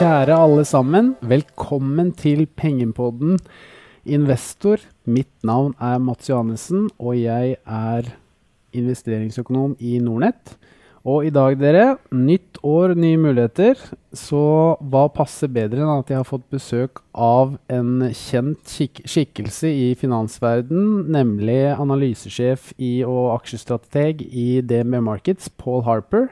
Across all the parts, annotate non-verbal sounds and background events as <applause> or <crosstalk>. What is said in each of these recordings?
Kjære alle sammen, velkommen til Pengepodden Investor. Mitt navn er Mats Johannessen, og jeg er investeringsøkonom i Nordnett. Og i dag, dere, nytt år, nye muligheter. Så hva passer bedre enn at jeg har fått besøk av en kjent skik skikkelse i finansverden, nemlig analysesjef i og aksjestrateg i DNB Markets, Paul Harper.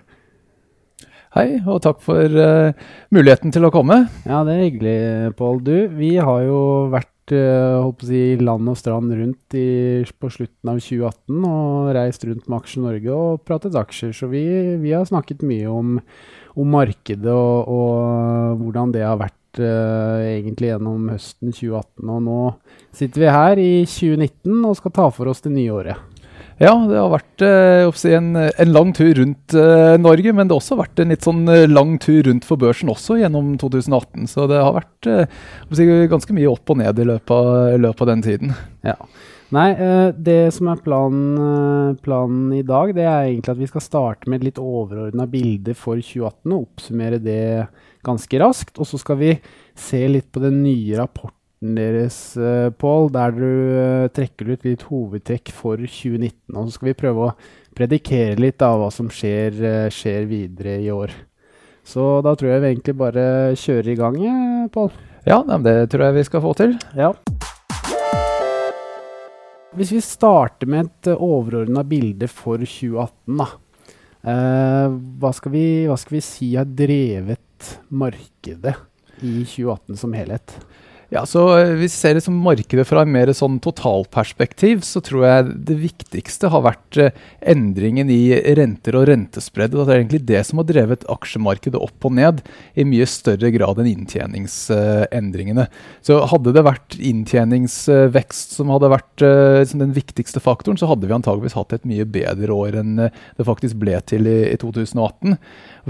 Hei, og takk for uh, muligheten til å komme. Ja, det er hyggelig, Pål. Du, vi har jo vært uh, håper å si, land og strand rundt i, på slutten av 2018 og reist rundt med Aksje Norge og pratet aksjer. Så vi, vi har snakket mye om, om markedet og, og, hvordan det har vært uh, egentlig gjennom høsten 2018. Og nå sitter vi her i 2019 og skal ta for oss det nye året. Ja, det har vært eh, en, en, lang tur rundt eh, Norge, men det har også vært en litt sånn eh, lang tur rundt for børsen også gjennom 2018. Så det har vært eh, ganske mye opp og ned i løpet av, løpet av den tiden. Ja. Nei, eh, det som er planen, eh, planen, i dag, det er egentlig at vi skal starte med et litt overordna bilde for 2018 og oppsummere det ganske raskt. Og så skal vi se litt på den nye rapporten deres, uh, Pål, der du uh, trekker ut litt hovedtrekk for 2019. Og så skal vi prøve å predikere litt av hva som skjer, uh, skjer, videre i år. Så da tror jeg vi egentlig bare kjører i gang, Pål. Ja, det tror jeg vi skal få til. Ja. Hvis vi starter med et overordna bilde for 2018, da. hva, skal vi, hva skal vi si har drevet markedet i 2018 som helhet? Ja, så eh, Hvis vi ser det som markedet fra et mer sånn totalperspektiv, så tror jeg det viktigste har vært eh, endringen i renter og rentespredd. Det er egentlig det som har drevet aksjemarkedet opp og ned i mye større grad enn inntjeningsendringene. Så Hadde det vært inntjeningsvekst som hadde vært liksom den viktigste faktoren, så hadde vi antageligvis hatt et mye bedre år enn det faktisk ble til i 2018.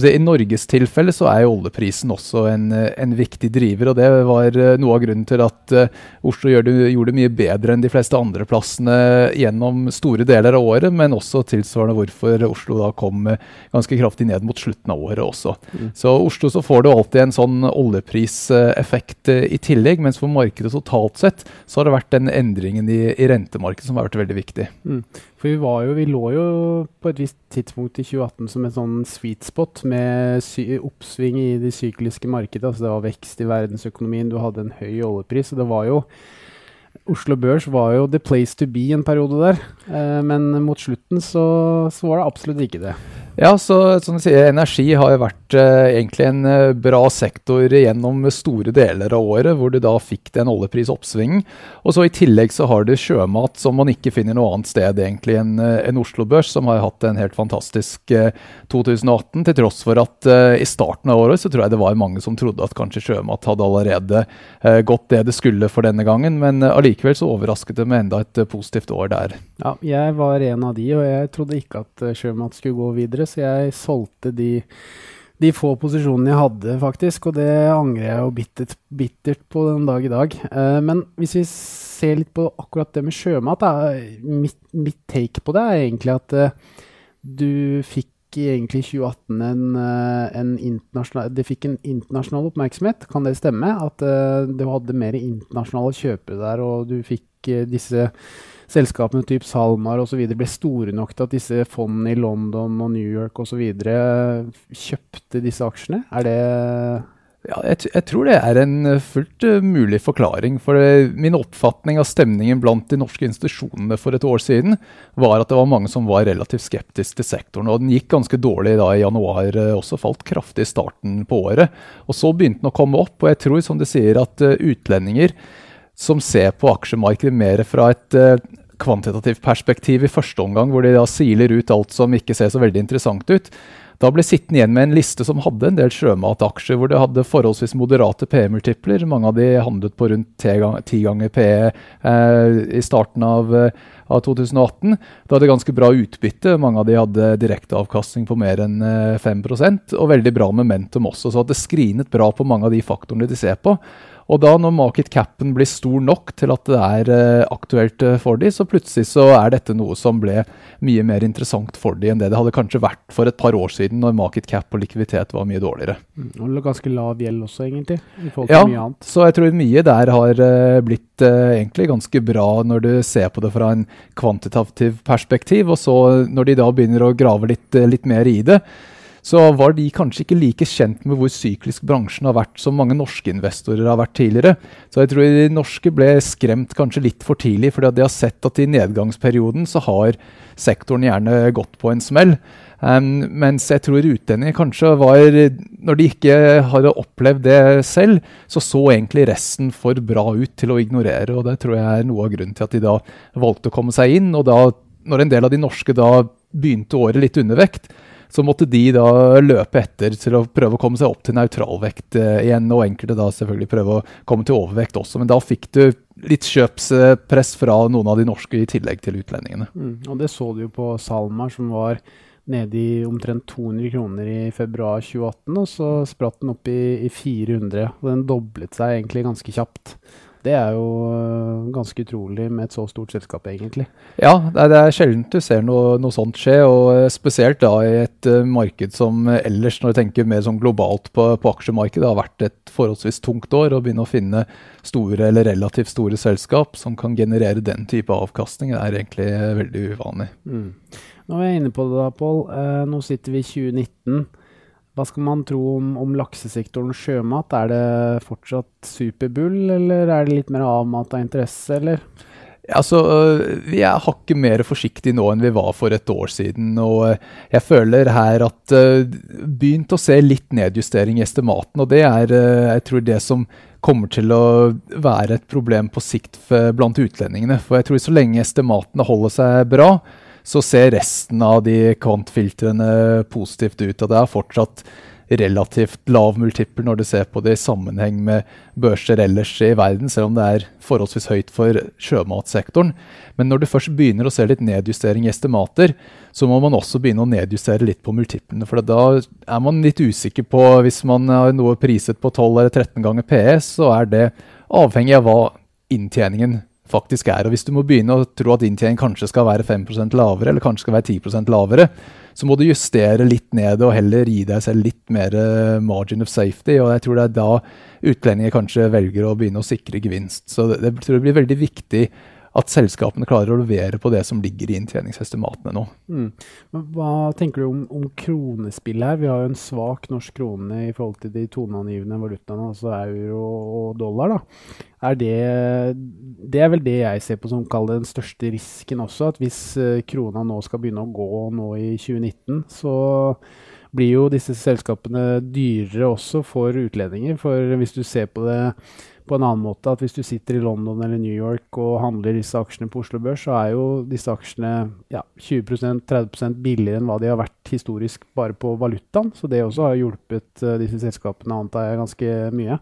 I Norges tilfelle så er jo oljeprisen også en, en, viktig driver. og Det var eh, noe av grunnen til at uh, Oslo gjorde, gjorde, det mye bedre enn de fleste andre plassene gjennom store deler av året, men også tilsvarende hvorfor Oslo da kom ganske kraftig ned mot slutten av året også. Mm. Så Oslo så får du alltid en sånn oljepriseffekt uh, i tillegg, mens for markedet totalt sett så har det vært den endringen i, i rentemarkedet som har vært veldig viktig. Mm. For vi, jo, vi, lå jo på et visst tidspunkt i 2018 som en sånn sweet spot med oppsving i de sykliske markedene. Altså det var vekst i verdensøkonomien, du hadde en høy oljepris. og det var jo Oslo Børs var jo the place to be en periode der, eh, men mot slutten så, så var det absolutt ikke det. Ja, så som du sier, energi har jo vært eh, egentlig en uh, bra sektor gjennom store deler av året, hvor du da fikk den oljeprisoppsvingen. Og så i tillegg så har du sjømat, som man ikke finner noe annet sted egentlig enn uh, en Oslo Børs, som har hatt en helt fantastisk 2018, til tross for at i starten av året så tror jeg det var mange som trodde at kanskje sjømat hadde allerede gått det det skulle for denne gangen, men allikevel så overrasket det med enda et positivt år der. Ja, jeg var en av de, og jeg trodde ikke at sjømat skulle gå videre så jeg solgte de, de få posisjonene jeg hadde, faktisk. Og det angrer jeg jo bittert, bittert på den dag i dag. Uh, men hvis vi ser litt på akkurat det med sjømat, da, mitt, mitt, take på det er egentlig at uh, du fikk egentlig 2018 en, eh, en internasjonal Det fikk en internasjonal oppmerksomhet, kan det stemme? At uh, du hadde mer internasjonale kjøpere der, og du fikk uh, disse selskapene typ SalMar osv. ble store nok til at disse fondene i London og New York osv. kjøpte disse aksjene? Er det ja, jeg, jeg, tror det er en fullt uh, mulig forklaring. For min oppfatning av stemningen blant de norske institusjonene for et år siden, var at det var mange som var relativt skeptiske til sektoren. Og den gikk ganske dårlig da i januar også, falt kraftig i starten på året. Og så begynte den å komme opp, og jeg tror som du sier at utlendinger som ser på aksjemarkedet mer fra et uh, kvantitativt perspektiv i første omgang, hvor de da siler ut alt som ikke ser så veldig interessant ut. Da ble sittende igjen med en liste som hadde en del sjømataksjer, hvor det hadde forholdsvis moderate PE-multipler. Mange av de handlet på rundt ti ganger PE eh, i starten av, uh, av 2018. Da hadde ganske bra utbytte. Mange av de hadde direkteavkastning på mer enn 5% og veldig bra momentum også. Så det skrinet bra på mange av de faktorene de ser på. Og da når market capen blir stor nok til at det er uh, aktuelt uh, for de, så plutselig så er dette noe som ble mye mer interessant for de enn det det hadde kanskje vært for et par år siden, når market cap og likviditet var mye dårligere. Mm, og ganske lav gjeld også, egentlig, i forhold til ja, mye annet. Så jeg tror mye der har uh, blitt egentlig ganske bra når du ser på det fra en kvantitativ perspektiv, og så når de da begynner å grave litt, litt mer i det, så var de kanskje ikke like kjent med hvor syklisk bransjen har vært som mange norske investorer har vært tidligere. Så jeg tror de norske ble skremt kanskje litt for tidlig, fordi de har sett at i nedgangsperioden så har sektoren gjerne gått på en smell. Um, mens jeg tror utlendinger kanskje var Når de ikke hadde opplevd det selv, så så egentlig resten for bra ut til å ignorere. og Det tror jeg er noe av grunnen til at de da valgte å komme seg inn. Og da, når en del av de norske da begynte året litt undervekt, så måtte de da løpe etter til å prøve å komme seg opp til nøytralvekt eh, igjen. Og enkelte da selvfølgelig prøve å komme til overvekt også. Men da fikk du litt kjøpspress fra noen av de norske i tillegg til utlendingene. Mm, og det så du jo på Salmar, som var nede i omtrent 200 kroner i februar 2018. Og så spratt den opp i, i 400. Og den doblet seg egentlig ganske kjapt. Det er jo øh, ganske utrolig med et så stort selskap, egentlig. Ja, det er sjelden du ser noe, noe, sånt skje, og øh, spesielt da i et uh, marked som ellers, når du tenker mer sånn globalt på, på, aksjemarkedet, har vært et forholdsvis tungt år. Å begynne å finne store eller relativt store selskap som kan generere den type avkastning, det er egentlig veldig uvanlig. Mm. Nå er jeg inne på det da, Pål. Uh, nå sitter vi i 2019. Hva skal man tro om, om laksesektoren sjømat? Er det fortsatt superbull, eller er det litt mer avmat av interesse, eller? Altså, Vi er hakket mer forsiktige nå enn vi var for et år siden. og Jeg føler her at uh, begynt å se litt nedjustering i estimaten. og Det er jeg tror det som kommer til å være et problem på sikt blant utlendingene. For jeg tror så lenge estimatene holder seg bra, så ser resten av de kvantfiltrene positivt ut. Og det er fortsatt relativt lav multiple når du ser på det i sammenheng med børser ellers i verden, selv om det er forholdsvis høyt for sjømatsektoren. Men når du først begynner å se litt nedjustering i estimater, så må man også begynne å nedjustere litt på multiplene. For da er man litt usikker på Hvis man har noe priset på 12 eller 13 ganger PS, så er det avhengig av hva inntjeningen faktisk er. Og Hvis du må begynne å tro at inntjening kanskje skal være 5% lavere, eller kanskje skal være 10% lavere, så må du justere litt ned og heller gi deg selv litt mer eh, margin of safety. og Jeg tror det er da utlendinger kanskje velger å begynne å sikre gevinst. Så det, det tror jeg blir veldig viktig at selskapene klarer å levere på det som ligger i inntjeningsestimatene nå. Mm. Hva tenker du om, om kronespill her? Vi har jo en svak norsk krone i forhold til de toneangivende valutaene, altså euro og dollar. da. Er det, det er vel det jeg ser på som den største risken også, at hvis uh, krona nå skal begynne å gå nå i 2019, så blir jo disse selskapene dyrere også for utlendinger. For hvis du ser på det på en annen måte at hvis du sitter i London eller New York og handler disse aksjene på Oslo Børs, så er jo disse aksjene ja, 20-30% billigere enn hva de har vært historisk bare på valutaen. Så det også har hjulpet uh, disse selskapene, antar jeg, ganske mye.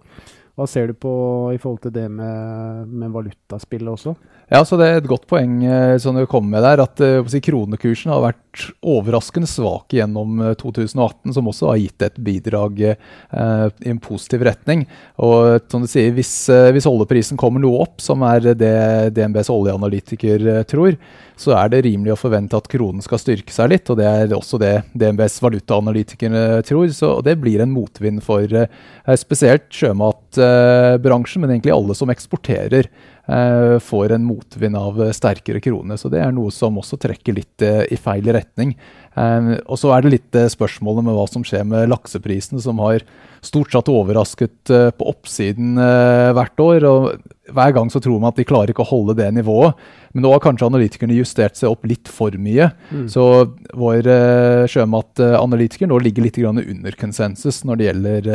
Hva ser du på i forhold til det med, med valutaspillet også? Ja, så Det er et godt poeng eh, som du kommer med der, at uh, si, kronekursen har vært overraskende svak gjennom 2018, eh, som også har gitt et bidrag eh, i en positiv retning. Og som du sier, Hvis, hvis oljeprisen kommer noe opp, som er det DNBs oljeanalytiker tror, så er det rimelig å forvente at kronen skal styrke seg litt. og Det er også det DNBs valutaanalytikere tror. så Det blir en motvind for spesielt sjømatbransjen, men egentlig alle som eksporterer. Eh, får en motvind av sterkere krone. Så det er noe som også trekker litt eh, i feil retning. Eh, og så er det litt spørsmålet med hva som skjer med lakseprisen, som har stort sett overrasket på oppsiden hvert år. og Hver gang så tror man at de klarer ikke å holde det nivået. Men nå har kanskje analytikerne justert seg opp litt for mye. Mm. Så vår sjømatanalytiker nå ligger litt under konsensus når det gjelder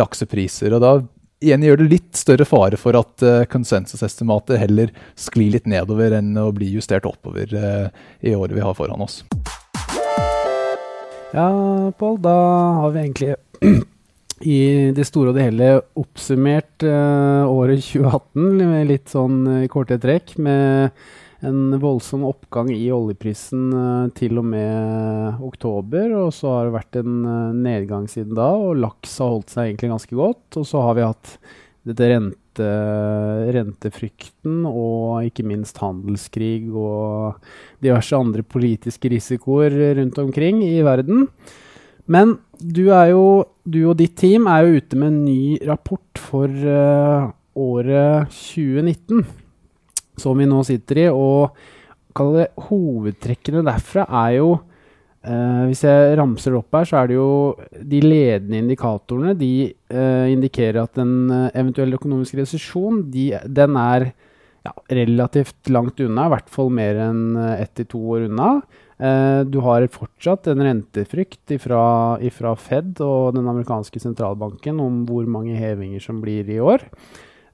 laksepriser. og da igjen gjør det litt større fare for at uh, konsensusestimatet heller sklir litt nedover enn å bli justert oppover uh, i året vi har foran oss. Ja, Pål, da har vi egentlig <clears throat> i det store og det hele oppsummert uh, året 2018 med litt sånn korte trekk. med en voldsom oppgang i oljeprisen uh, til og med oktober. Og så har det vært en uh, nedgang siden da, og laks har holdt seg egentlig ganske godt. Og så har vi hatt dette rente, rentefrykten og ikke minst handelskrig og diverse andre politiske risikoer rundt omkring i verden. Men du, jo, du og ditt team er jo ute med en ny rapport for uh, året 2019, som vi nå sitter i. Og hovedtrekkene derfra er jo eh, hvis jeg ramser det opp her, så er det jo de ledende indikatorene. De eh, indikerer at en uh, eventuell økonomisk resesjon de, den er ja, relativt langt unna. I hvert fall mer enn ett til to år unna. du har fortsatt en rentefrykt fra Fed og den amerikanske sentralbanken om hvor mange hevinger som blir i år.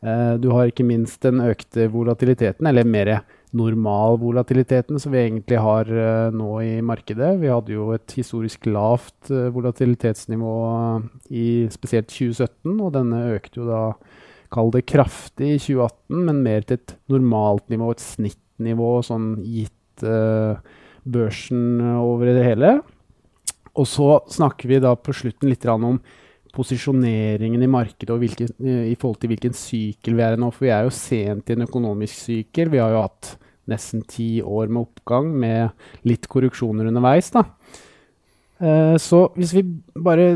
Du har ikke minst den økte volatiliteten, eller mer normal volatiliteten som vi egentlig har uh, nå i markedet. Vi hadde jo et historisk lavt uh, volatilitetsnivå uh, i spesielt 2017, og denne økte jo da, kall det kraftig i 2018, men mer til et normalt nivå, et snittnivå, sånn gitt børsen over det hele. Og så snakker vi da på slutten litt om posisjoneringen i markedet og hvilke, i forhold til hvilken sykkel vi er i nå. For vi er jo sent i en økonomisk sykkel. Vi har jo hatt nesten ti år med oppgang med litt korruksjoner underveis. da. Eh, så hvis vi bare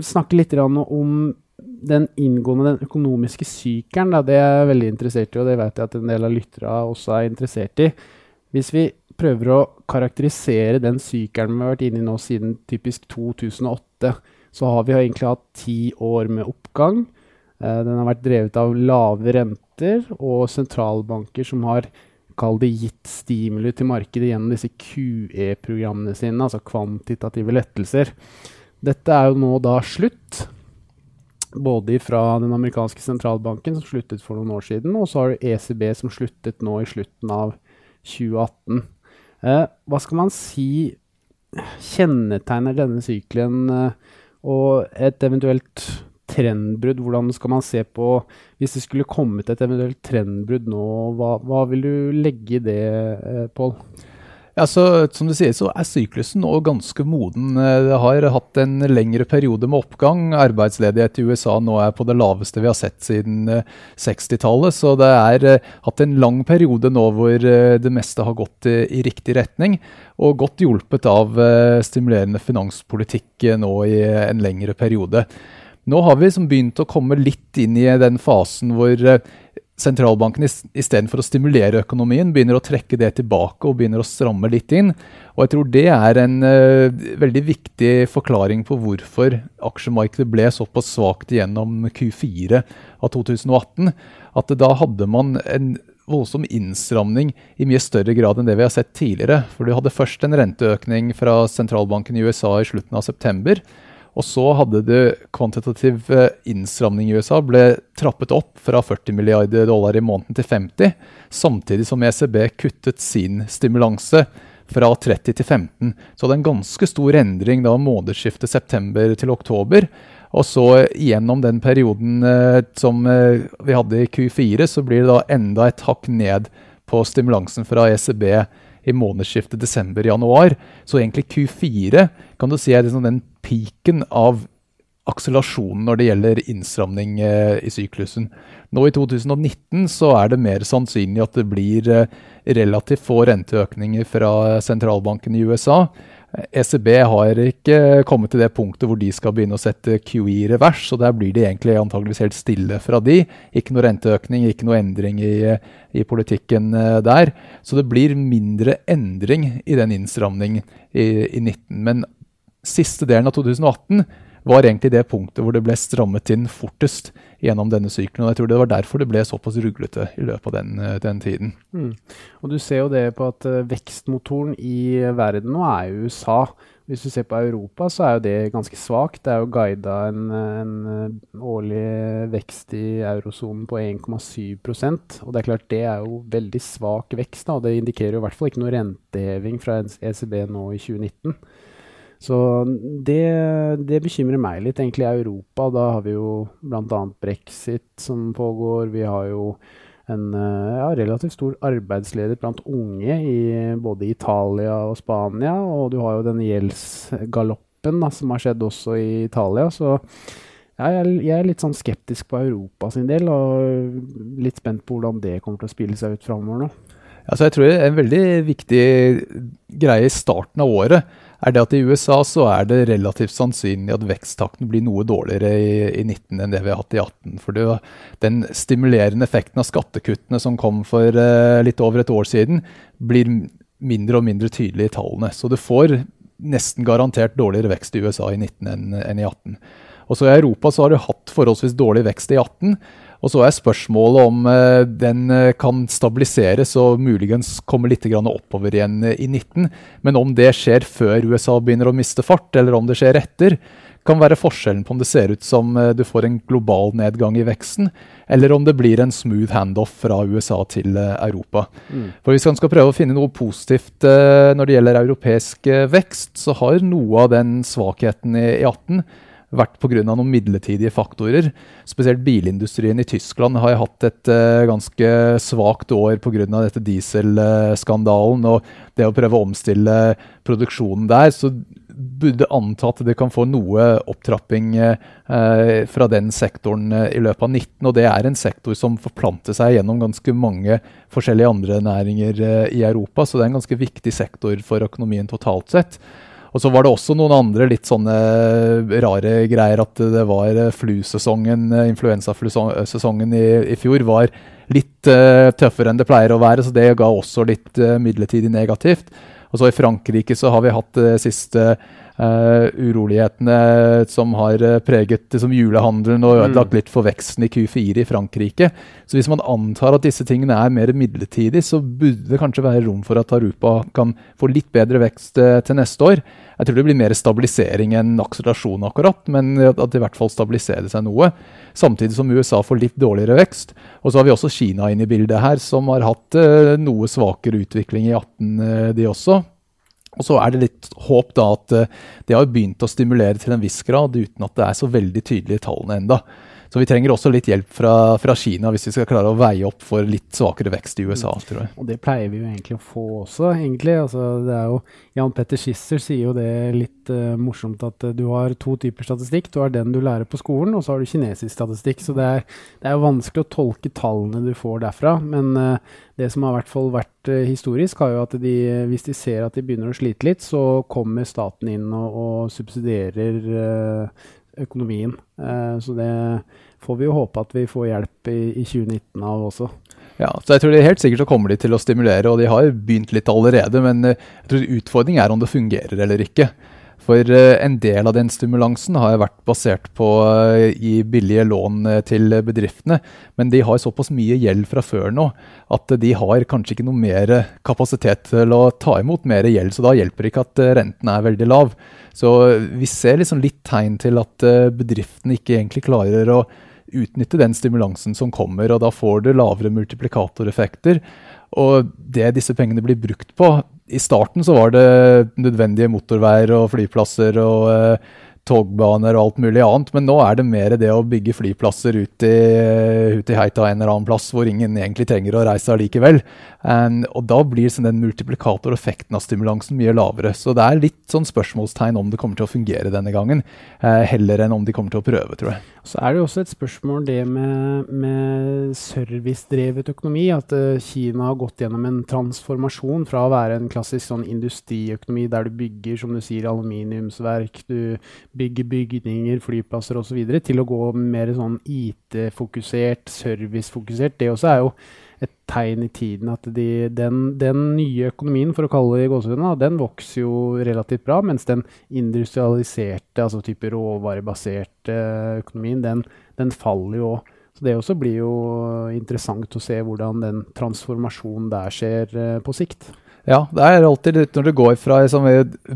snakker litt om den inngående, den økonomiske sykelen, det er jeg veldig interessert i, og det vet jeg at en del av lytterne også er interessert i. Hvis vi prøver å karakterisere den sykelen vi har vært inne i nå siden typisk 2008, så har vi egentlig hatt ti år med oppgang. Eh, den har vært drevet av lave renter og sentralbanker som har kall det gitt stimuli til markedet gjennom disse QE-programmene sine, altså kvantitative lettelser. Dette er jo nå da slutt. Både fra den amerikanske sentralbanken, som sluttet for noen år siden, og så har du ECB som sluttet nå i slutten av 2018. Eh, hva skal man si kjennetegner denne sykelen? Eh, og et eventuelt trendbrudd, hvordan skal man se på Hvis det skulle kommet et eventuelt trendbrudd nå, hva, hva vil du legge i det, eh, Pål? Ja, så, som du sier, så er syklusen nå ganske moden. Eh, det har hatt en lengre periode med oppgang. Arbeidsledighet i USA nå er på det laveste vi har sett siden 60-tallet. Eh, så det er hatt en lang periode nå hvor det meste har gått i riktig retning. Og godt hjulpet av stimulerende finanspolitikk nå i en lengre periode. Nå har vi begynt å komme litt inn i den fasen hvor eh, sentralbanken istedenfor å stimulere økonomien, begynner å trekke det tilbake og begynner å stramme litt inn. Og jeg tror det er en uh, veldig viktig forklaring på hvorfor aksjemarkedet ble såpass svakt gjennom Q4 av 2018. At da hadde man en voldsom innstramning i mye større grad enn det vi har sett tidligere. For du hadde først en renteøkning fra sentralbanken i USA i slutten av september. Og så hadde det kvantitativ eh, innstramning i USA ble trappet opp fra 40 milliarder dollar i måneden til 50, samtidig som ECB kuttet sin stimulanse fra 30 til 15. Så det er en ganske stor endring da månedsskiftet september til oktober. Og så gjennom den perioden eh, som eh, vi hadde i Q4, så blir det da enda et hakk ned på stimulansen fra ECB i månedsskiftet desember-januar. Så egentlig Q4 kan du si er liksom den peaken av akselerasjonen når det gjelder innstramning eh, i syklusen. Nå i 2019 så er det mer sannsynlig at det blir eh, relativt få renteøkninger fra sentralbanken i USA. ECB har ikke kommet til det punktet hvor de skal begynne å sette QE i revers, så der blir de egentlig antageligvis helt stille fra de. Ikke noe renteøkning, ikke noe endring i, i politikken eh, der. Så det blir mindre endring i den innstramningen i, i 19. Men siste delen av 2018 var egentlig det punktet hvor det ble strammet inn fortest gjennom denne syklen, og Jeg tror det var derfor det ble såpass ruglete i løpet av den, eh, den tiden. Mm. Og Du ser jo det på at uh, vekstmotoren i verden nå er jo USA. Hvis du ser på Europa, så er jo det ganske svakt. Det er jo guida en, en eh, årlig vekst i eurosonen på 1,7% Og det er klart det er jo veldig svak vekst. da, Det indikerer jo i hvert fall ikke noe renteheving fra ECB nå i 2019. Så det, det, bekymrer meg litt, egentlig, i Europa. Da har vi jo bl.a. brexit som pågår. Vi har jo en ja, relativt stor arbeidsledighet blant unge i både Italia og Spania. Og du har jo den gjeldsgaloppen som har skjedd også i Italia. Så jeg, jeg er litt sånn skeptisk på Europa sin del, og litt spent på hvordan det kommer til å spille seg ut framover nå. Altså jeg tror En veldig viktig greie i starten av året er det at i USA så er det relativt sannsynlig at veksttakten blir noe dårligere i, i 19 enn det vi har hatt i 18. For det, den stimulerende effekten av skattekuttene som kom for uh, litt over et år siden, blir mindre og mindre tydelig i tallene. Så du får nesten garantert dårligere vekst i USA i 19 enn, enn i 18. Og så I Europa så har du hatt forholdsvis dårlig vekst i 18. Og så er spørsmålet om uh, den uh, kan stabiliseres og muligens komme litt oppover igjen uh, i 19. Men om det skjer før USA begynner å miste fart, eller om det skjer etter, kan være forskjellen på om det ser ut som du får en global nedgang i veksten, eller om det blir en smooth handoff fra USA til Europa. Mm. For Hvis man skal prøve å finne noe positivt når det gjelder europeisk vekst, så har noe av den svakheten i 18 vært pga. noen midlertidige faktorer. Spesielt bilindustrien i Tyskland har hatt et uh, ganske svakt år pga. dette dieselskandalen. Og det å prøve å omstille produksjonen der, så burde anta at det kan få noe opptrapping uh, fra den sektoren uh, i løpet av 19. Og det er en sektor som forplanter seg gjennom ganske mange forskjellige andre næringer i Europa. Så det er en ganske viktig sektor for økonomien totalt sett. Og så var det også noen andre litt sånne rare greier. At det var eh, flusesongen, influensaflusesongen i, i fjor var litt uh, tøffere enn det pleier å være. Så det ga også litt uh, midlertidig negativt. Og så i Frankrike så har vi hatt det siste Uh, urolighetene som har uh, preget liksom, julehandelen og ødelagt mm. litt for veksten i Q4 i Frankrike. Så hvis man antar at disse tingene er mer midlertidig, så burde det kanskje være rom for at Arupa kan få litt bedre vekst uh, til neste år. Jeg tror det blir mer stabilisering enn akselerasjon, akkurat, men at det i hvert fall stabiliserer seg noe. Samtidig som USA får litt dårligere vekst. Og så har vi også Kina inn i bildet her, som har hatt noe svakere utvikling i 18, de også. Og så er det litt håp da at uh, det har begynt å stimulere til en viss grad, uten at det er så veldig tydelige tallene enda. Så vi trenger også litt hjelp fra, fra, Kina hvis vi skal klare å veie opp for litt svakere vekst i USA. Mm. tror jeg. Og det pleier vi jo egentlig å få også, egentlig. Altså, det er jo, Jan Petter Schisser sier jo det litt uh, morsomt at uh, du har to typer statistikk. Du har den du lærer på skolen, og så har du kinesisk statistikk. Så det er, det er jo vanskelig å tolke tallene du får derfra. Men uh, det som har i hvert fall vært historisk, har jo at de, hvis de ser at de begynner å slite litt, så kommer staten inn og, og subsidierer økonomien. Eh, så det får vi jo håpe at vi får hjelp i, i 2019 av også. Ja, så jeg tror de Helt sikkert så kommer de til å stimulere, og de har begynt litt allerede. Men eh, jeg tror utfordringen er om det fungerer eller ikke. For eh, en del av den stimulansen har vært basert på å gi billige lån til bedriftene. Men de har såpass mye gjeld fra før nå at de har kanskje ikke noe mer kapasitet til å ta imot mer gjeld. Så da hjelper det ikke at renten er veldig lav. Så vi ser liksom litt tegn til at eh, bedriftene ikke egentlig klarer å utnytte den stimulansen som kommer, og da får du lavere multiplikatoreffekter. Og det disse pengene blir brukt på I starten så var det nødvendige motorveier og flyplasser og eh, togbaner og alt mulig annet, men nå er det mer det å bygge flyplasser ut i, ut i heita en eller annen plass hvor ingen egentlig trenger å reise allikevel. And, og da blir sånn den multiplikatoreffekten av stimulansen mye lavere. Så det er litt sånn spørsmålstegn om det kommer til å fungere denne gangen, eh, heller enn om de kommer til å prøve, tror jeg. Så er det også et spørsmål det med, med servicedrevet økonomi. At uh, Kina har gått gjennom en transformasjon fra å være en klassisk sånn industriøkonomi der du bygger som du sier, aluminiumsverk, du bygger bygninger, flyplasser osv., til å gå mer sånn IT-fokusert, servicefokusert. Det også er jo et tegn i tiden at de, den, den, nye økonomien, for å kalle det i gåsehudene, den vokser jo relativt bra, mens den industrialiserte, altså type råvarebaserte økonomien, den, den faller jo òg. Så det også blir jo interessant å se hvordan den transformasjonen der skjer eh, på sikt. Ja, det er alltid litt når du går fra liksom,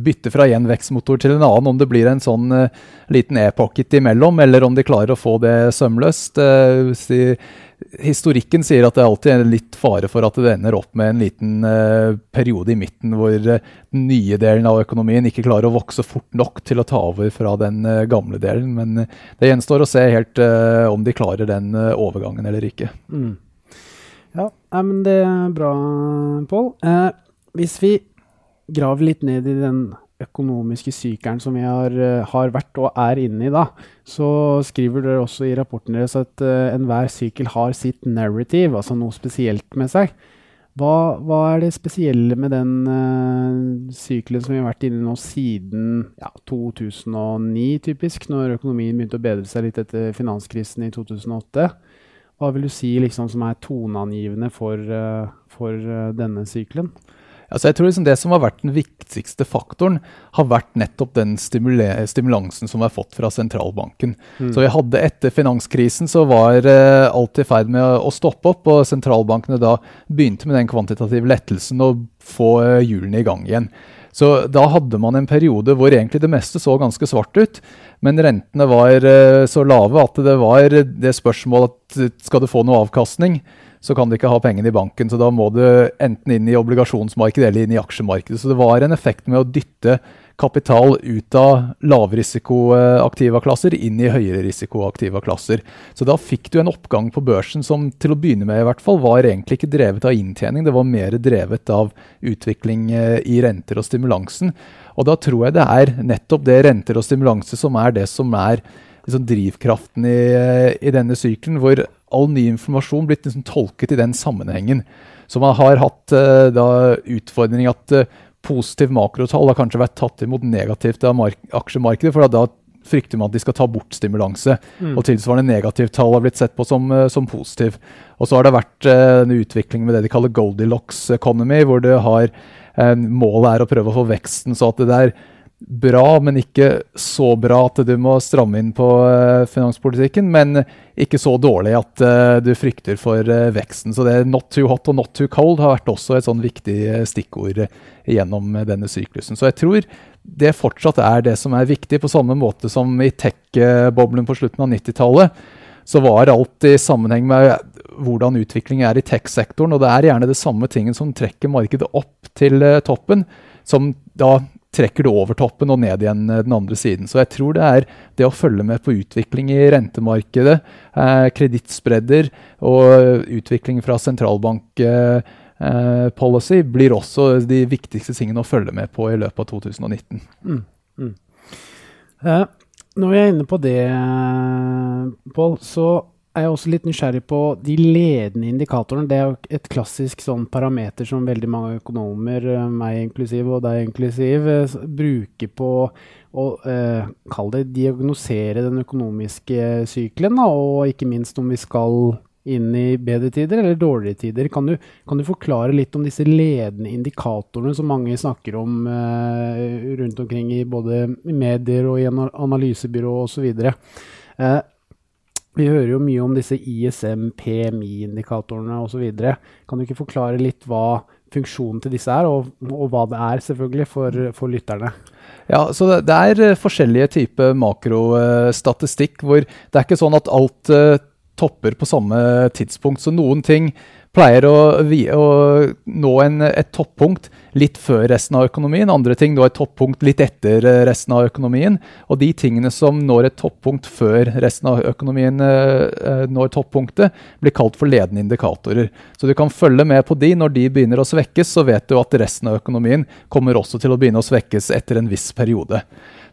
bytte fra én vekstmotor til en annen, om det blir en sånn uh, liten e-pocket imellom, eller om de klarer å få det sømløst. Uh, si, historikken sier at det alltid er litt fare for at det ender opp med en liten uh, periode i midten hvor den nye delen av økonomien ikke klarer å vokse fort nok til å ta over fra den gamle delen. Men det gjenstår å se helt om de klarer den overgangen eller ikke. Mm. Ja, men det er bra, Pål. Eh, hvis vi graver litt ned i den økonomiske sykelen som vi har, eh, har, vært og er inne i da, så skriver dere også i rapporten deres at uh, enhver sykkel har sitt narrative, altså noe spesielt med seg. Hva, hva er det spesielle med den uh, sykelen som vi har vært inne i nå siden ja, 2009, typisk, når økonomien begynte å bedre seg litt etter finanskrisen i 2008? Hva vil du si liksom, som er toneangivende for, uh, for denne sykelen? Altså jeg tror liksom Det som har vært den viktigste faktoren, har vært nettopp den stimulansen som har fått fra sentralbanken. Mm. Så vi hadde Etter finanskrisen så var uh, alt i ferd med å stoppe opp, og sentralbankene da begynte med den kvantitative lettelsen og få uh, hjulene i gang igjen. Så da hadde man en periode hvor egentlig det meste så ganske svart ut. Men rentene var uh, så lave at det var det spørsmålet at skal du få noe avkastning, så kan du ikke ha pengene i banken. Så da må du enten inn i obligasjonsmarkedet eller inn i aksjemarkedet. Så det var en effekt med å dytte kapital ut av lavrisikoaktiva klasser inn i høyere risikoaktiva klasser. Så da fikk du en oppgang på børsen som til å begynne med i hvert fall var egentlig ikke drevet av inntjening, det var mer drevet av utvikling eh, i renter og stimulansen. Og da tror jeg det er nettopp det renter og stimulanse som er det som er liksom drivkraften i, eh, i denne sykelen, hvor all ny informasjon blitt liksom tolket i den sammenhengen. Så man har hatt uh, da utfordring at uh, positiv makrotall har kanskje vært tatt imot negativt av aksjemarkedet. for da frykter man at de skal ta bort stimulanse. Mm. Og tilsvarende negativt tall har blitt sett på som, uh, som positiv. Og så har det vært en utvikling med det de kaller Goldilocks economy, hvor har målet er å prøve å få veksten så at det der bra, men ikke så bra at du må stramme inn på uh, finanspolitikken. Men ikke så dårlig at uh, du frykter for uh, veksten. Så det 'not too hot' og 'not too cold' har vært også et sånn viktig stikkord gjennom denne syklusen. Så jeg tror det fortsatt er det som er viktig, på samme måte som i tech-boblen på slutten av 90-tallet. Så var alt i sammenheng med hvordan utviklingen er i tech-sektoren. Og det er gjerne det samme tingen som trekker markedet opp til toppen, som da trekker det over toppen og ned igjen eh, den andre siden. Så jeg tror det er det å følge med på utvikling i rentemarkedet, eh, kredittspredder og utvikling fra sentralbankpolicy eh, eh blir også de viktigste tingene å følge med på i løpet av 2019. Mm, mm. Eh, når vi er inne på det, Pål, så er jeg også litt nysgjerrig på de ledende indikatorene. Det er jo et klassisk sånn parameter som veldig mange økonomer, eh, meg inklusiv og deg inklusiv, eh, bruker på å eh, kalle det diagnosere den økonomiske sykelen, da, og ikke minst om vi skal inn i bedre tider eller dårligere tider. Kan du, kan du forklare litt om disse ledende indikatorene som mange snakker om eh, rundt omkring i både medier og i analysebyrå osv.? Eh, vi hører jo mye om disse ISM, PMI-indikatorene osv. Kan du ikke forklare litt hva funksjonen til disse er, og, og hva det er selvfølgelig for, for lytterne? Ja, så det, det er uh, forskjellige typer makrostatistikk, uh, hvor det er ikke sånn at alt uh, topper på samme tidspunkt. Så noen ting pleier å, å nå en, et toppunkt litt før resten av økonomien. Andre ting når et toppunkt litt etter eh, resten av økonomien. Og de tingene som når et toppunkt før resten av økonomien eh, eh, når toppunktet, blir kalt for ledende indikatorer. Så du kan følge med på de. Når de begynner å svekkes, så vet du at resten av økonomien kommer også til å begynne å svekkes etter en viss periode.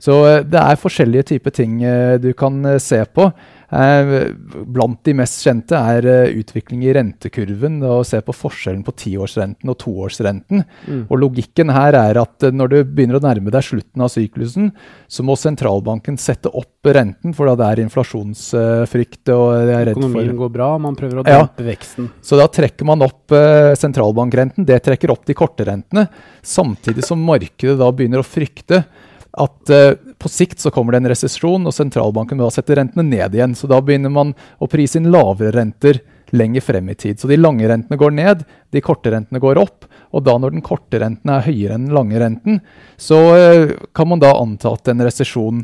Så det er forskjellige typer ting du kan se på. Eh, blant de mest kjente er eh, utvikling i rentekurven og se på forskjellen på tiårsrenten og toårsrenten. Mm. Og Logikken her er at eh, når du begynner å nærme deg slutten av syklusen, så må sentralbanken sette opp renten, for da det er inflasjonsfrykt. og det er redd Økonomien for... går bra, man prøver å dempe ja. veksten. Så da trekker man opp sentralbankrenten. Det trekker opp de korte rentene, samtidig som markedet da begynner å frykte at uh, på sikt så kommer det en resesjon, og sentralbanken vil da sette rentene ned igjen. Så da begynner man å prise inn lavere renter lenger frem i tid. Så de lange rentene går ned, de korte rentene går opp. Og da når den korte renten er høyere enn den lange renten, så uh, kan man da anta at en resesjon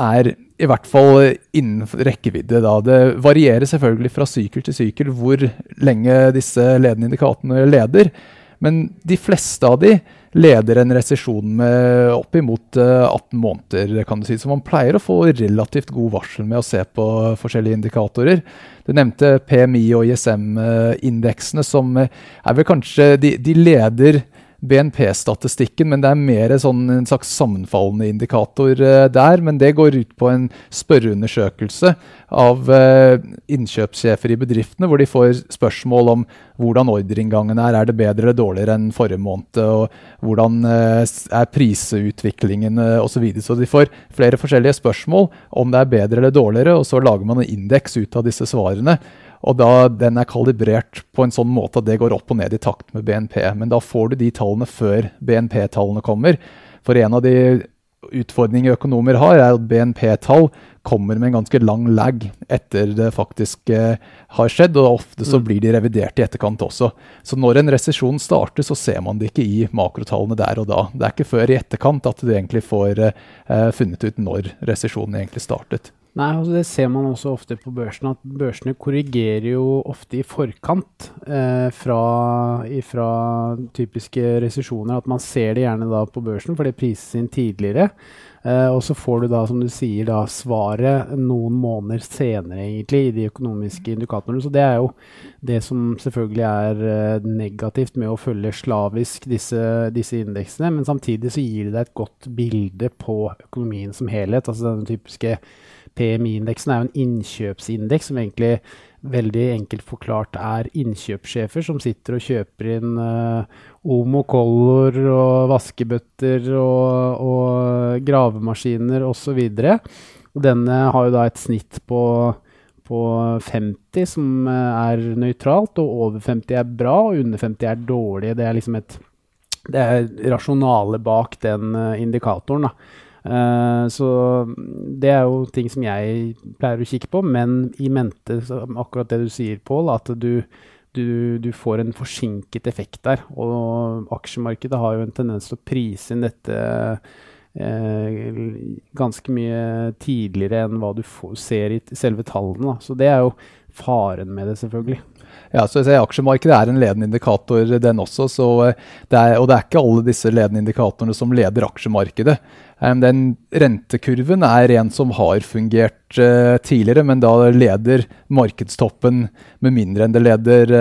er i hvert fall innen rekkevidde. Da. Det varierer selvfølgelig fra sykkel til sykkel hvor lenge disse ledende indikatorene leder. Men de fleste av de leder en resesjon med oppimot 18 eh, måneder, kan du si. Så man pleier å få relativt god varsel med å se på forskjellige indikatorer. Du nevnte PMI og ISM-indeksene, som er vel kanskje de, de, leder BNP-statistikken, men det er mer sånn en slags sammenfallende indikator uh, der. Men det går ut på en spørreundersøkelse av uh, innkjøpssjefer i bedriftene, hvor de får spørsmål om hvordan ordreinngangen er. Er det bedre eller dårligere enn forrige måned? og Hvordan uh, er prisutviklingen uh, osv. Så, videre. så de får flere forskjellige spørsmål om det er bedre eller dårligere, og så lager man en indeks ut av disse svarene. Og da Den er kalibrert på en sånn måte at det går opp og ned i takt med BNP. Men da får du de tallene før BNP-tallene kommer. For en av de utfordringene økonomer har, er at BNP-tall kommer med en ganske lang lag etter det faktisk eh, har skjedd, og ofte så mm. blir de revidert i etterkant også. Så når en resesjon starter, så ser man det ikke i makrotallene der og da. Det er ikke før i etterkant at du egentlig får eh, funnet ut når resesjonen egentlig startet. Nei, altså Det ser man også ofte på børsen, at børsene korrigerer jo ofte i forkant eh, fra, fra, typiske resesjoner. At man ser det gjerne da på børsen, for det prises inn tidligere. Eh, og så får du da, som du sier, da svaret noen måneder senere egentlig i de økonomiske indikatorene. Så det er jo det som selvfølgelig er eh, negativt med å følge slavisk disse, disse, indeksene. Men samtidig så gir det deg et godt bilde på økonomien som helhet. altså den typiske PMI-indeksen er jo en innkjøpsindeks som egentlig veldig enkelt forklart er innkjøpssjefer som sitter og kjøper inn uh, Omo Color og vaskebøtter og, og gravemaskiner osv. Denne har jo da et snitt på, på 50 som er nøytralt, og over 50 er bra, og under 50 er dårlig. Det er liksom et det er rasjonale bak den uh, indikatoren. da. Uh, så det er jo ting som jeg pleier å kikke på, men i mente akkurat det du sier, Pål, at du, du, du, får en forsinket effekt der. Og aksjemarkedet har jo en tendens til å prise inn dette eh, ganske mye tidligere enn hva du får, ser i selve tallene. Da. Så det er jo faren med det, selvfølgelig. Ja, så Aksjemarkedet er en ledende indikator, den også. Det er, og det er ikke alle disse ledende indikatorene som leder aksjemarkedet. Den rentekurven er en som har fungert uh, tidligere, men da leder markedstoppen med mindre enn det leder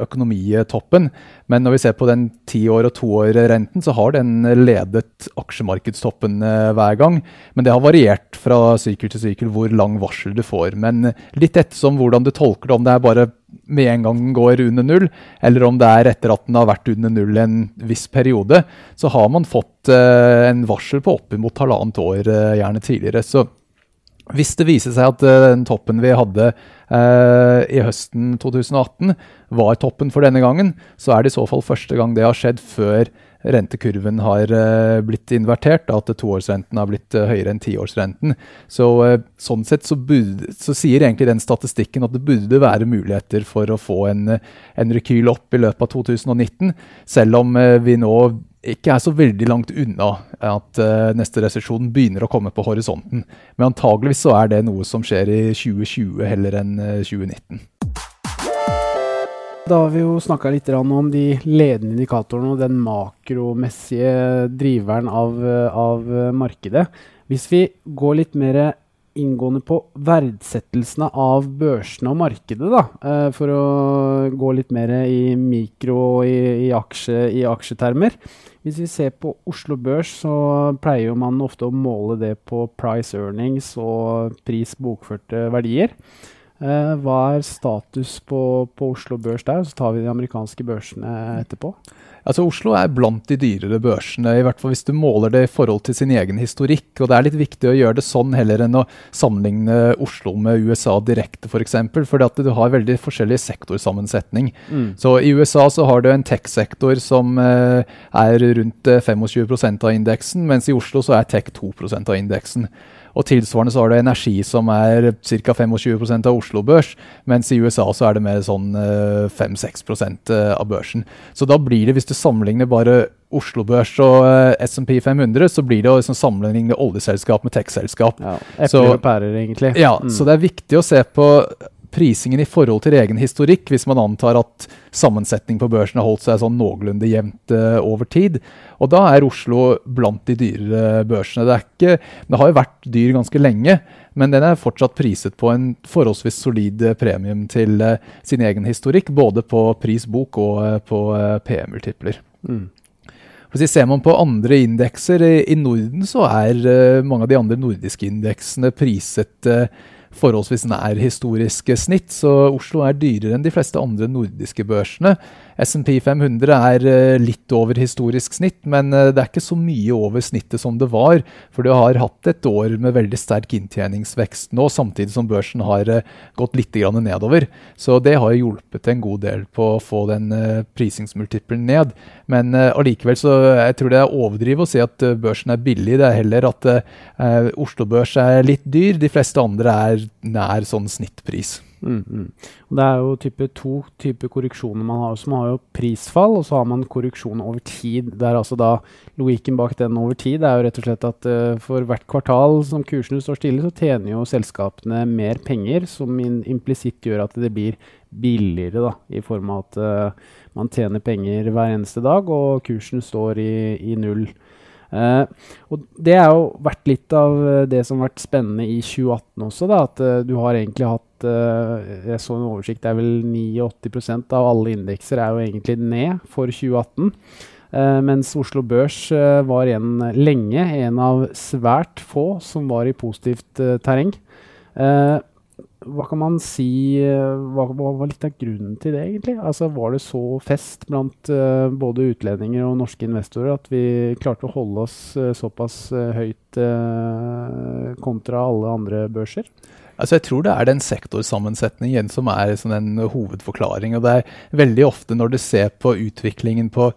økonomitoppen. Men når vi ser på den ti år og to år-renten, så har den ledet aksjemarkedstoppen hver gang. Men det har variert fra sykkel til sykkel hvor lang varsel du får. Men litt ettersom hvordan du tolker det, om det er bare med en gang den går under null, eller om det er etter at den har vært under null en viss periode, så har man fått uh, en varsel på oppimot halvannet år, uh, gjerne tidligere. Så hvis det viser seg at uh, den toppen vi hadde i høsten 2018 var toppen for denne gangen, så er det i så fall første gang det har skjedd før rentekurven har uh, blitt invertert, at toårsrenten har blitt uh, høyere enn tiårsrenten. Så, uh, sånn sett så, burde, så, sier egentlig den statistikken at det burde være muligheter for å få en, en rekyl opp i løpet av 2019, selv om vi nå ikke er så veldig langt unna at neste resesjon begynner å komme på horisonten. Men antageligvis så er det noe som skjer i 2020 heller enn 2019. Da har vi jo snakka litt om de ledende indikatorene og den makromessige driveren av, av, markedet. Hvis vi går litt mer inngående på verdsettelsene av børsene og markedet, da, eh, for å gå litt mer i mikro og i, i, aksje, i aksjetermer. Hvis vi ser på Oslo Børs, så pleier man ofte å måle det på price earnings og pris bokførte verdier. Eh, hva er status på, på, Oslo Børs der? Så tar vi de amerikanske børsene etterpå. Altså Oslo er blant de dyrere børsene, i hvert fall hvis du måler det i forhold til sin egen historikk. og Det er litt viktig å gjøre det sånn heller enn å sammenligne Oslo med USA direkte, f.eks. For eksempel, fordi at du har veldig forskjellig sektorsammensetning. Mm. Så I USA så har du en tech-sektor som eh, er rundt 25 eh, av indeksen, mens i Oslo så er tech 2% av indeksen. Og tilsvarende så har du energi som er ca. 25% av Oslo Børs, mens i USA så er det mer sånn 5-6 eh, eh, av børsen. Så da blir det, hvis du sammenligner bare Oslo Børs og eh, SMP 500, så blir det å liksom sammenligne oljeselskap med tech-selskap. Ja, Epler og pærer, egentlig. Ja, mm. så det er viktig å se på prisingen i forhold til egen historikk, hvis man antar at sammensetning på børsen har holdt seg sånn noenlunde jevnt uh, over tid. Og da er Oslo blant de dyrere børsene. Det, ikke, det, har jo vært dyr ganske lenge, men den er fortsatt priset på en forholdsvis solid eh, premium til uh, sin egen historikk, både på prisbok og uh, på PM-multipler. Mm. Hvis vi ser man på andre indekser i, i Norden, så er mange av de andre nordiske indeksene priset uh, forholdsvis nær historiske snitt, så Oslo er dyrere enn de fleste andre nordiske børsene. SMP 500 er eh, litt over historisk snitt, men eh, det er ikke så mye over snittet som det var. For du har hatt et år med veldig sterk inntjeningsvekst nå, samtidig som børsen har eh, gått litt nedover. Så det har hjulpet en god del på å få den prisingsmultiplen ned. Men allikevel så jeg tror det er overdrivet å si at børsen er billig. Det er heller at Oslo Børs er litt dyr. De fleste andre er nær sånn snittpris. Mm, mm. Det er jo type to typer korreksjoner man har. Så man har jo prisfall, og så har man korreksjon over tid. Det er altså da Logikken bak den over tid er jo rett og slett at uh, for hvert kvartal som kursene står stille, så tjener jo selskapene mer penger, som implisitt gjør at det blir billigere, da, i form av at uh, man tjener penger hver eneste dag, og kursen står i, i null. Uh, og Det har jo vært litt av det som har vært spennende i 2018 også. Da, at uh, du har egentlig hatt uh, Jeg så en oversikt, det er vel 89% av alle indekser er jo egentlig ned for 2018. mens Oslo Børs var igjen lenge en av svært få som var i positivt terreng. Uh, hva kan man si eh, hva, hva, var litt av grunnen til det, egentlig? Altså, Var det så fest blant uh, både utlendinger og norske investorer at vi klarte å holde oss uh, såpass uh, høyt kontra alle andre børser? Altså jeg tror det er den sektorsammensetningen som er sånn en hovedforklaring. og Det er veldig ofte når du ser på utviklingen på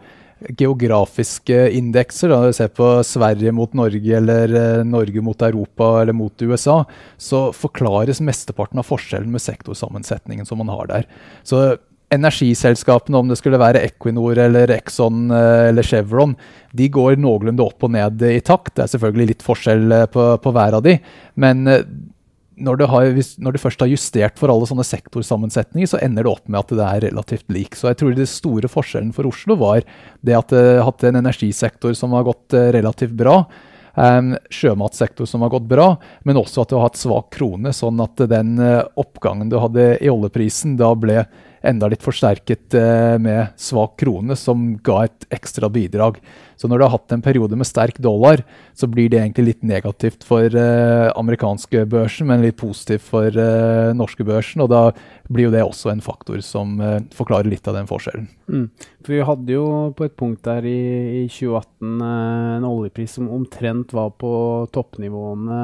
geografiske indekser, da, ser på Sverige mot Norge eller eh, Norge mot Europa eller mot USA, så forklares mesteparten av forskjellen med sektorsammensetningen som man har der. Så energiselskapene, om det skulle være Equinor eller Exxon eh, eller Chevron, de går noenlunde opp og ned i takt. Det er selvfølgelig litt forskjell eh, på, på hver av de, men når du, har, når du, først har justert for alle sånne sektorsammensetninger, så ender det opp med at det er relativt lik. Så jeg tror det store forskjellen for Oslo var det at det hadde en energisektor som har gått eh, relativt bra. Um, sjømatsektor som har gått bra, men også at du har hatt svak krone, sånn at den uh, oppgangen du hadde i oljeprisen, da ble enda litt forsterket eh, med svak krone, som ga et ekstra bidrag. Så når du har hatt en periode med sterk dollar, så blir det egentlig litt negativt for eh, amerikanske børsen, men litt positivt for eh, norske børsen. Og da blir jo det også en faktor som forklarer litt av den forskjellen. Mm. For vi hadde jo på et punkt der i, i 2018 eh, en oljepris som omtrent var på toppnivåene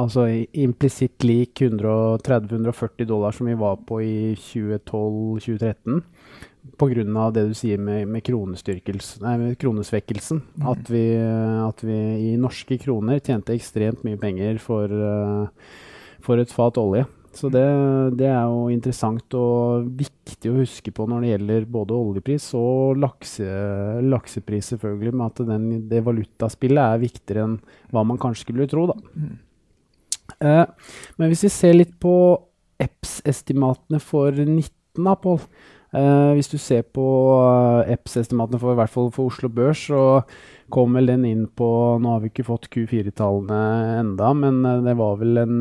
Altså implisitt lik 130-140 dollar som vi var på i 2012-2013. Pga. det du sier med, med, nei, med kronesvekkelsen. Mm. At, vi, at, vi, i norske kroner tjente ekstremt mye penger for, uh, for et fat olje. Så det, det, er jo interessant og viktig å huske på når det gjelder både oljepris og lakse, laksepris, selvfølgelig. Med at den, det valutaspillet er viktigere enn hva man kanskje skulle tro. da. Uh, men hvis vi ser litt på EPS-estimatene for 19, da, Pål. Uh, hvis du ser på EPS-estimatene for, i hvert fall for Oslo Børs, så kom vel den inn på Nå har vi ikke fått Q4-tallene enda, men det var vel en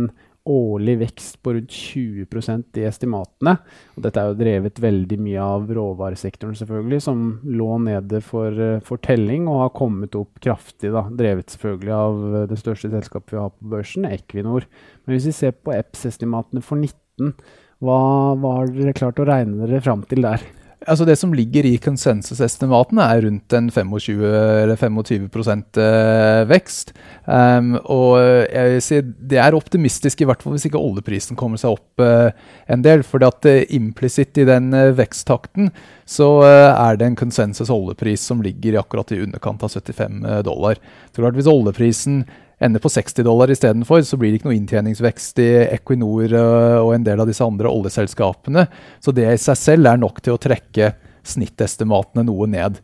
årlig vekst på rundt 20% i estimatene. Og dette er jo drevet veldig mye av råvaresektoren, selvfølgelig, som lå nede for, eh, for telling og har kommet opp kraftig. da, Drevet selvfølgelig av det største selskapet vi har på børsen, Equinor. Men hvis vi ser på EPS-estimatene for 19, hva, hva har dere klart å regne dere fram til der? Altså Det som ligger i konsensusestimatene, er rundt en 25 eller 25 eh, vekst. Um, og jeg vil si det er optimistisk, i hvert fall hvis ikke oljeprisen kommer seg opp uh, en del. For uh, implisitt i den uh, veksttakten så er det en konsensus oljepris som ligger akkurat i underkant av 75 dollar. Så klart Hvis oljeprisen ender på 60 dollar istedenfor, så blir det ikke noe inntjeningsvekst i Equinor eh, og en del av disse andre oljeselskapene. Så det i seg selv er nok til å trekke snittestimatene noe ned.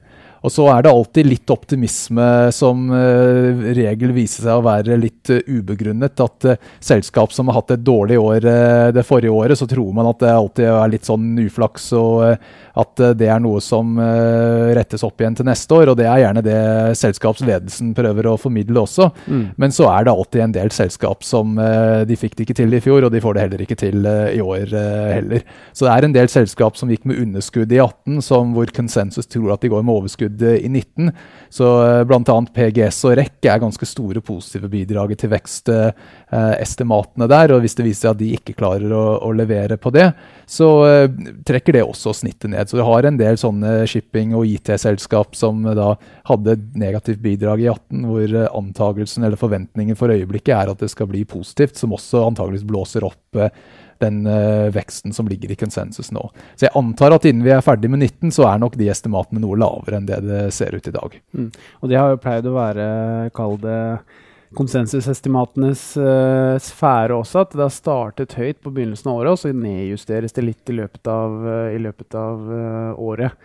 Og så er det alltid litt optimisme som uh, regel viser seg å være litt uh, ubegrunnet. At uh, selskap som har hatt et dårlig år det forrige året, så tror man at det alltid er litt sånn uflaks, og at det er noe som rettes opp igjen til neste år. Og det er gjerne det selskapsledelsen prøver å formidle også. Mm. Men så er det alltid en del selskap som de fikk det ikke til i fjor, og de får det heller ikke til i år heller. Så det er en del selskap som gikk med underskudd i 18, som hvor konsensus tror at de går med overskudd skjedd i 19. Så bl.a. PGS og REC er ganske store positive bidrag til vekstestimatene der. og Hvis det viser seg at de ikke klarer å, å levere på det, så trekker det også snittet ned. Så du har en del sånne shipping- og IT-selskap som da hadde negativt bidrag i 18, hvor antagelsen eller forventningen for øyeblikket er at det skal bli positivt, som også antageligvis blåser opp den uh, veksten som ligger i konsensus nå. Så jeg antar at innen vi er ferdig med 19, så er nok de estimatene noe lavere enn det det ser ut i dag. Mm. Og det har jo pleid å være, kall det konsensusestimatenes uh, sfære også, at det har startet høyt på begynnelsen av året, og så nedjusteres det litt i løpet av, uh, i løpet av året.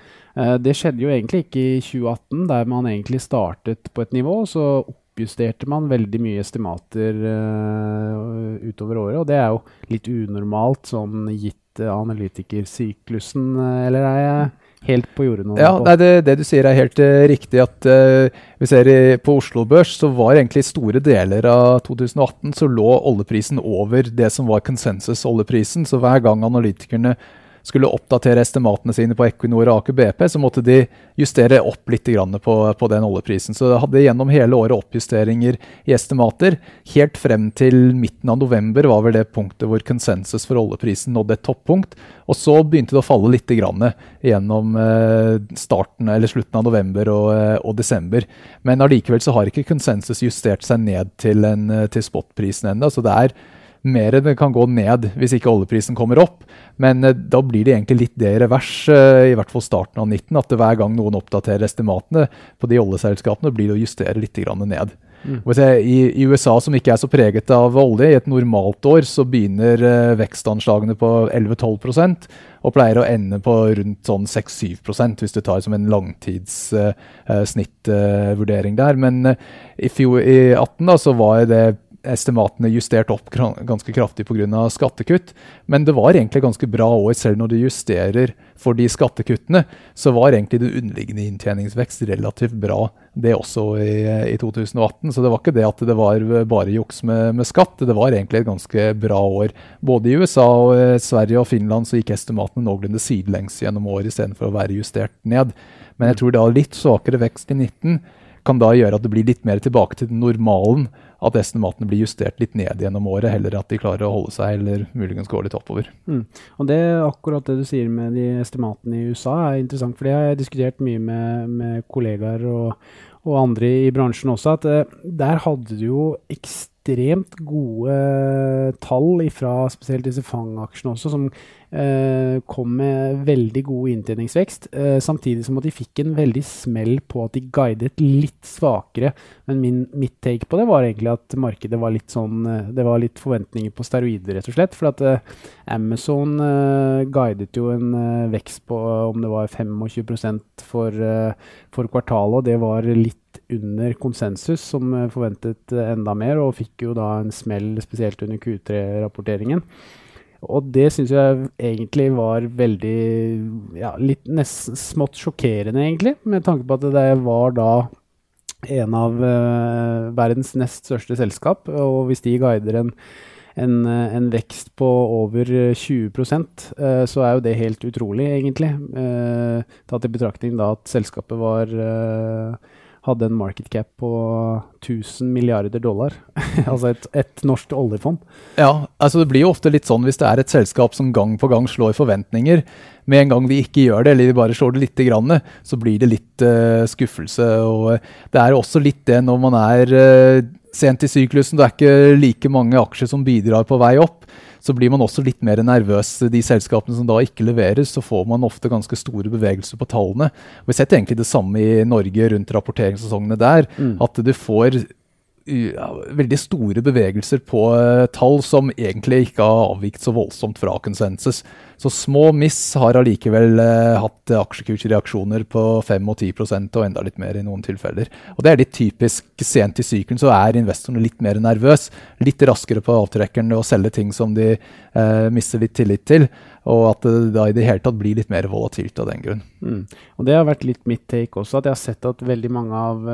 det skjedde jo egentlig ikke i 2018, der man egentlig startet på et nivå, så oppjusterte man veldig mye estimater uh, utover året. Og det er jo litt unormalt sånn gitt uh, analytikersyklusen, uh, eller er jeg helt på jordet nå? Ja, nei, det, det, du sier er helt uh, riktig. at Vi ser i, på Oslo Børs så var egentlig store deler av 2018 så lå oljeprisen over det som var konsensus-oljeprisen. Så hver gang analytikerne skulle oppdatere estimatene sine på Equinor og Aker BP, så måtte de justere opp litt på, på, den oljeprisen. Så det hadde gjennom hele året oppjusteringer i estimater. Helt frem til midten av november var vel det punktet hvor konsensus for oljeprisen nådde et toppunkt. Og så begynte det å falle litt gjennom eh, starten, slutten av november og, eh, og desember. Men allikevel så har ikke konsensus justert seg ned til, en, eh, til spotprisen ennå. Så det er mer det kan gå ned hvis ikke oljeprisen kommer opp. Men eh, da blir det egentlig litt det i revers, eh, i hvert fall starten av 19. At hver gang noen oppdaterer estimatene på de oljeselskapene, blir det å justere litt ned. Mm. I, USA, som ikke er så preget av olje, i et normalt år så begynner uh, vekstanslagene på 11-12% og pleier å ende på rundt sånn 6-7% hvis du tar som en langtidssnittvurdering der. Men i 18 da, så var det estimatene justert opp ganske kraftig pga. skattekutt. Men det var egentlig ganske bra år, selv når du justerer for de skattekuttene. Så var egentlig det underliggende inntjeningsvekst relativt bra, det også i, i 2018. Så det var ikke det at det var bare juks med, med, skatt. Det var egentlig et ganske bra år. Både i USA, og eh, Sverige og Finland så gikk estimatene noenlunde sidelengs gjennom året istedenfor å være justert ned. Men jeg tror da litt svakere vekst i 19 kan da gjøre at det blir litt mer tilbake til normalen. At estimatene blir justert litt ned gjennom året, heller at de klarer å holde seg eller muligens gå litt oppover. Mm. Og det akkurat det du sier med de estimatene i USA er interessant, for det har jeg diskutert mye med, med kollegaer og, og, andre i bransjen også, at uh, der hadde du jo ekstremt gode tall fra spesielt disse Fang-aksjene også, som Eh, kom med veldig god inntjeningsvekst, eh, samtidig som at de fikk en veldig smell på at de guidet litt svakere. Men min, mitt take på det var egentlig at markedet var litt sånn eh, Det var litt forventninger på steroider, rett og slett. For at Amazon guidet jo en vekst på om det var 25 for, for kvartalet, og det var litt under konsensus, som forventet enda mer, og fikk jo da en smell spesielt under Q3-rapporteringen. Og det syns jeg egentlig var veldig ja, litt nesten smått sjokkerende, egentlig, med tanke på at det var da en av uh, verdens nest største selskap, og hvis de guider en, en, en vekst på over 20 uh, eh, så er jo det helt utrolig, egentlig. Uh, tatt i betraktning da at selskapet var hadde en market cap på 1000 milliarder dollar. <laughs> altså et, et, norsk oljefond. Ja, altså det blir jo ofte litt sånn hvis det er et selskap som gang på gang slår forventninger. Med en gang de ikke gjør det, eller de bare slår det litt, grann, så blir det litt uh, skuffelse. og Det er også litt det når man er uh, sent i syklusen. Det er ikke like mange aksjer som bidrar på vei opp så blir man også litt mer nervøs. De selskapene som da ikke leverer, så får man ofte ganske store bevegelser på tallene. Vi har sett egentlig det samme i Norge rundt rapporteringssesongene der. Mm. At du får veldig store bevegelser på uh, tall som egentlig ikke har avvikt så voldsomt fra konsensus. Så små miss har allikevel uh, hatt aksjekursreaksjoner på 5 og 10% og enda litt mer i noen tilfeller. Og Det er litt typisk sent i sykelen, så er investorene litt mer nervøs. Litt raskere på avtrekkeren og selge ting som de eh, mister litt tillit til. Og at det da i det hele tatt blir litt mer volatilt av den grunn. Mm. Og Det har vært litt mitt take også, at jeg har sett at veldig mange av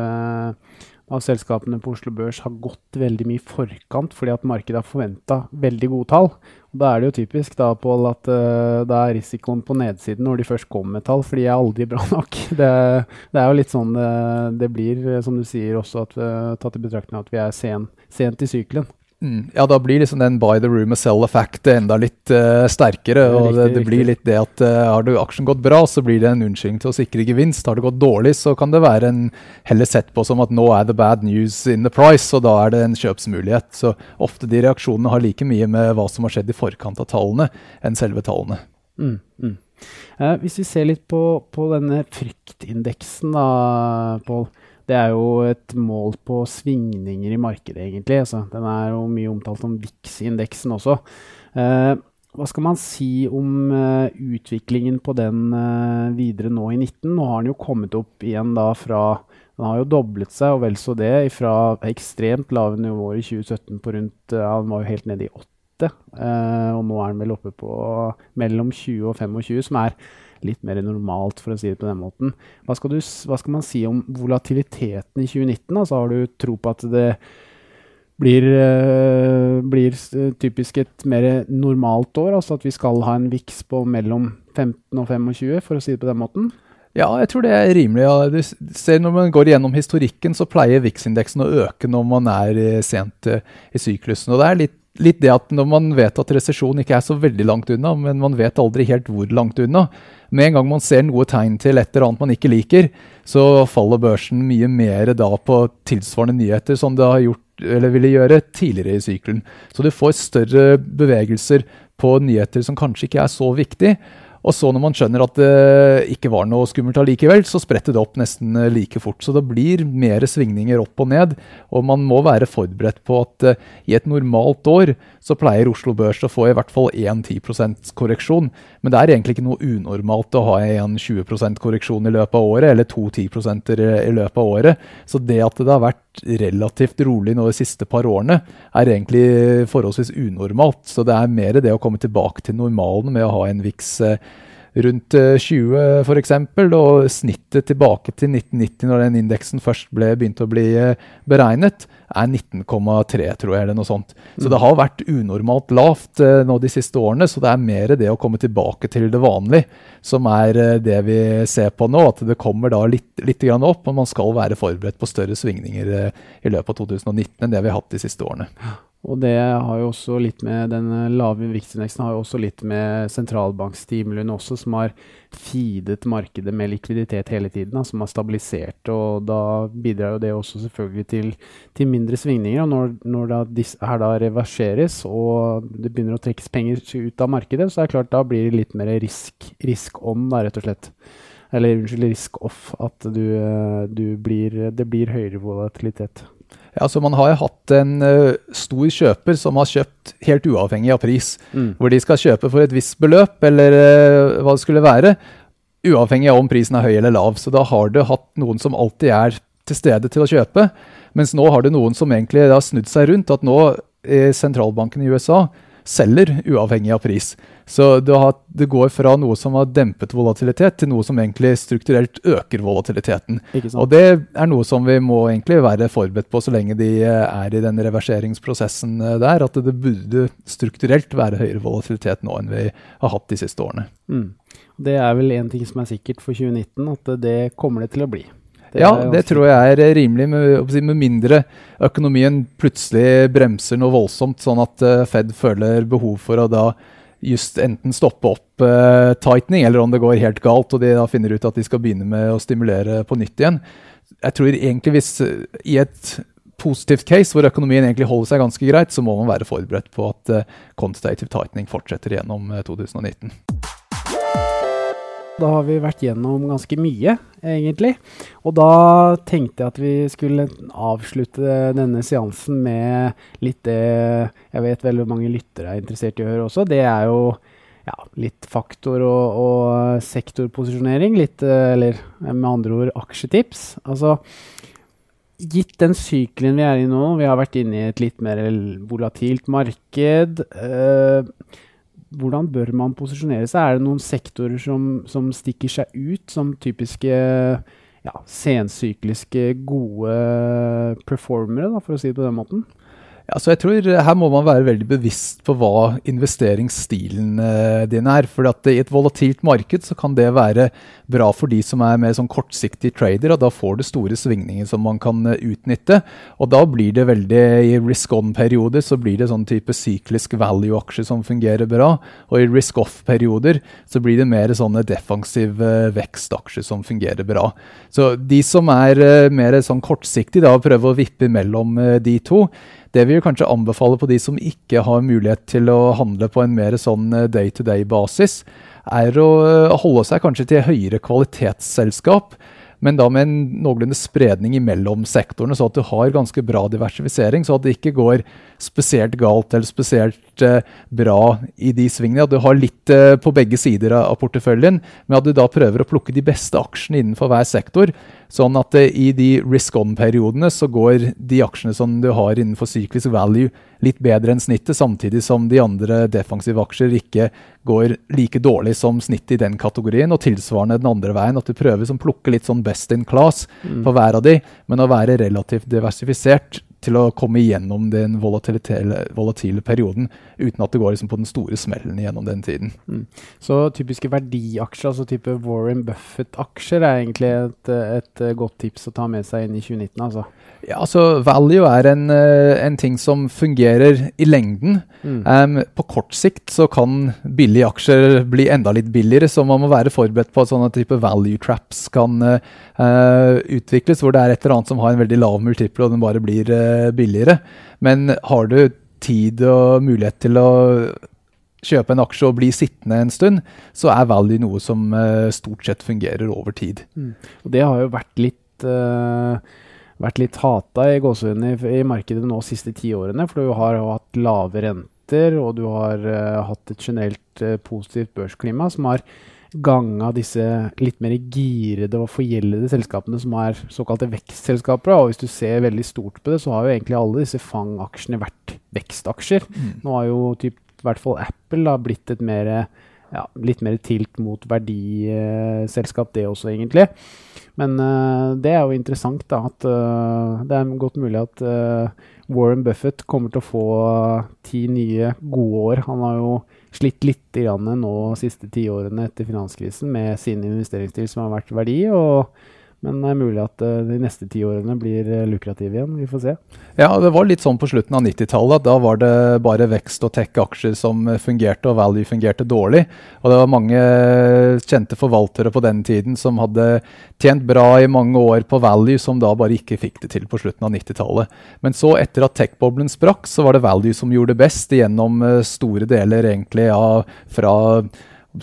av selskapene på Oslo Børs har gått veldig mye i forkant fordi at markedet har forventa veldig gode tall. Og da er det jo typisk da, Paul, at uh, da er risikoen på nedsiden når de først kommer med tall, for de er aldri bra nok. <laughs> Det, det er jo litt sånn det, det blir, som du sier også, at, uh, tatt i betraktning at vi er sen, sent i sykelen. Mm. Ja, da blir liksom den buy the room and sell effect enda litt uh, sterkere. Det og det, det blir litt det at uh, har du aksjen gått bra, så blir det en unnskyldning til å sikre gevinst. Har det gått dårlig, så kan det være en heller sett på som at nå er the bad news in the price, og da er det en kjøpsmulighet. Så ofte de reaksjonene har like mye med hva som har skjedd i forkant av tallene, enn selve tallene. Mm, mm. Uh, hvis vi ser litt på, på denne fryktindeksen, da, Pål. Det er jo et mål på svingninger i markedet, egentlig. Altså, den er jo mye omtalt som VIX-indeksen også. Eh, hva skal man si om uh, utviklingen på den uh, videre nå i 19? Nå har den jo kommet opp igjen da fra Den har jo doblet seg, og vel så det, fra ekstremt lave nivåer i 2017 på rundt uh, Den var jo helt nede i 8, og nå er den vel oppe på mellom 20 og 25, som er litt mer normalt, for å si det på den måten. Hva skal, du, hva skal man si om volatiliteten i 2019? Altså, har du tro på at det blir, uh, blir typisk et mer normalt år? Altså at vi skal ha en viks på mellom 15 og 25, for å si det på den måten? Ja, jeg tror det er rimelig. Ja. Når man går gjennom historikken, så pleier VIX-indeksen å øke når man er eh, sent uh, i syklusen. Og det er litt litt det at når man vet at resesjon ikke er så veldig langt unna, men man vet aldri helt hvor langt unna, med en gang man ser noe tegn til et eller annet man ikke liker, så faller børsen mye mer da på tilsvarende nyheter som det har gjort, eller ville gjøre tidligere i sykelen. Så du får større bevegelser på nyheter som kanskje ikke er så viktig. Og så når man skjønner at det ikke var noe skummelt allikevel, så spretter det opp nesten eh, like fort. Så det blir mer svingninger opp og ned, og man må være forberedt på at uh, i et normalt år så pleier Oslo Børs å få i hvert fall 1 10% korreksjon. Men det er egentlig ikke noe unormalt å ha en 20% korreksjon i løpet av året, eller to 10 i løpet av året. Så det at det har vært relativt rolig nå de siste par årene, er egentlig forholdsvis unormalt. Så det er mer det å komme tilbake til normalen med å ha en VIX eh, rundt 20 eh, f.eks., og snittet tilbake til 1990, når den indeksen først ble, begynte å bli eh, beregnet, er 19,3, tror jeg, eller noe sånt. Så det har vært unormalt lavt eh, nå de siste årene, så det er mer det å komme tilbake til det vanlige som er det vi ser på nå. At det kommer da litt, litt opp, og man skal være forberedt på større svingninger i løpet av 2019 enn det vi har hatt de siste årene. Og det har jo også litt med den lave viktsindeksen har jo også litt med sentralbankstimulien også, som har feedet markedet med likviditet hele tiden, da, som har stabilisert. og Da bidrar jo det også selvfølgelig til, til mindre svingninger. og Når, når da disse her da reverseres og det begynner å trekkes penger ut av markedet, så er det klart da blir det litt mer risk, risk on, da, rett og slett. Eller unnskyld, risk off. At du, du blir, det blir høyere volatilitet. Ja, så Man har jo hatt en uh, stor kjøper som har kjøpt helt uavhengig av pris. Mm. Hvor de skal kjøpe for et visst beløp, eller uh, hva det skulle være. Uavhengig av om prisen er høy eller lav. Så da har du hatt noen som alltid er til stede til å kjøpe. Mens nå har du noen som egentlig har snudd seg rundt. At nå i sentralbanken i USA selger uavhengig av pris. Så det, har, det, går fra noe som har dempet volatilitet, til noe som egentlig strukturelt øker volatiliteten. Og det er noe som vi må egentlig være forberedt på så lenge de eh, er i den reverseringsprosessen eh, der. At det burde strukturelt være høyere volatilitet nå enn vi har hatt de siste årene. Mm. Det er vel én ting som er sikkert for 2019, at det kommer det til å bli. Det ja, det tror jeg er rimelig, med, med, mindre økonomien plutselig bremser noe voldsomt, sånn at uh, Fed føler behov for å da just enten stoppe opp uh, tightening, eller om det går helt galt og de da finner ut at de skal begynne med å stimulere på nytt igjen. Jeg tror egentlig hvis i et positivt case hvor økonomien egentlig holder seg ganske greit, så må man være forberedt på at uh, quantitative tightening fortsetter gjennom 2019. Da har vi vært gjennom ganske mye, egentlig. Og da tenkte jeg at vi skulle avslutte denne seansen med litt det jeg vet veldig mange lyttere er interessert i å høre også. Det er jo ja, litt faktor- og, og sektorposisjonering. Litt, eller med andre ord aksjetips. Altså Gitt den sykelen vi er i nå, vi har vært inne i et litt mer volatilt marked. Øh, hvordan bør man posisjonere seg? Er det noen sektorer som, som stikker seg ut som typiske ja, sensykliske, gode performere, da, for å si det på den måten? Ja, så jeg tror Her må man være veldig bevisst på hva investeringsstilen eh, din er. For I et volatilt marked så kan det være bra for de som er mer sånn kortsiktig trader. og Da får du store svingninger som man kan eh, utnytte. og Da blir det veldig i risk on-perioder så blir det sånn type syklisk value-aksjer som fungerer bra. Og i risk off-perioder så blir det mer sånne defensive eh, vekstaksjer som fungerer bra. Så de som er mer sånn kortsiktige, da prøver å vippe mellom de to det vil vi kanskje anbefale på de som ikke har mulighet til å handle på en mer sånn eh, day-to-day-basis, er å eh, holde seg kanskje til høyere kvalitetsselskap men da med en noenlunde spredning imellom sektorene, så at du har ganske bra diversifisering. Så at det ikke går spesielt galt eller spesielt eh, bra i de svingene. At du har litt eh, på begge sider av, av, porteføljen, men at du da prøver å plukke de beste aksjene innenfor hver sektor. Sånn at eh, i de risk on-periodene så går de aksjene som du har innenfor syklisk value litt bedre enn snittet, samtidig som de andre defensive aksjer ikke går like dårlig som snittet i den kategorien, og tilsvarende den andre veien. At du prøver å plukke litt sånn best in class mm. på hver av de, men å være relativt diversifisert til å komme igjennom den volatile, perioden uten at det går liksom på den store smellen gjennom den tiden. Mm. Så typiske verdiaksjer, altså type Warren Buffett-aksjer, er egentlig et, et, godt tips å ta med seg inn i 2019? altså? Ja, altså Value er en, eh, en ting som fungerer i lengden. Mm. Um, på kort sikt så kan billige aksjer bli enda litt billigere, så man må være forberedt på at sånne type value traps kan uh, utvikles, hvor det er et eller annet som har en veldig lav multiple og den bare blir uh, billigere. Men har du tid og mulighet til å kjøpe en aksje og bli sittende en stund, så er value noe som uh, stort sett fungerer over tid. Mm. Og Det har jo vært litt uh vært litt hata i gåsehudene i, i, markedet nå de siste ti årene. For du har hatt lave renter, og du har uh, hatt et generelt uh, positivt børsklima som har ganga disse litt mer girede og forgjeldede selskapene som er såkalte vekstselskaper. Og hvis du ser veldig stort på det, så har jo egentlig alle disse FANG-aksjene vært vekstaksjer. Mm. Nå har jo typ, i hvert fall Apple da, blitt et mer, ja, litt mer tilt mot verdiselskap, det også, egentlig. Men uh, det er jo interessant, da. At uh, det er godt mulig at uh, Warren Buffett kommer til å få ti nye gode år. Han har jo slitt litt nå de siste ti årene etter finanskrisen med sin investeringsstil som har vært verdi. og men det er mulig at uh, de neste ti årene blir uh, lukrative igjen. Vi får se. Ja, det var litt sånn på slutten av 90-tallet. Da var det bare vekst og tech-aksjer som fungerte, og value fungerte dårlig. Og det var mange kjente forvaltere på den tiden som hadde tjent bra i mange år på value, som da bare ikke fikk det til på slutten av 90-tallet. Men så, etter at tech-boblen sprakk, så var det value som gjorde det best gjennom store deler egentlig av fra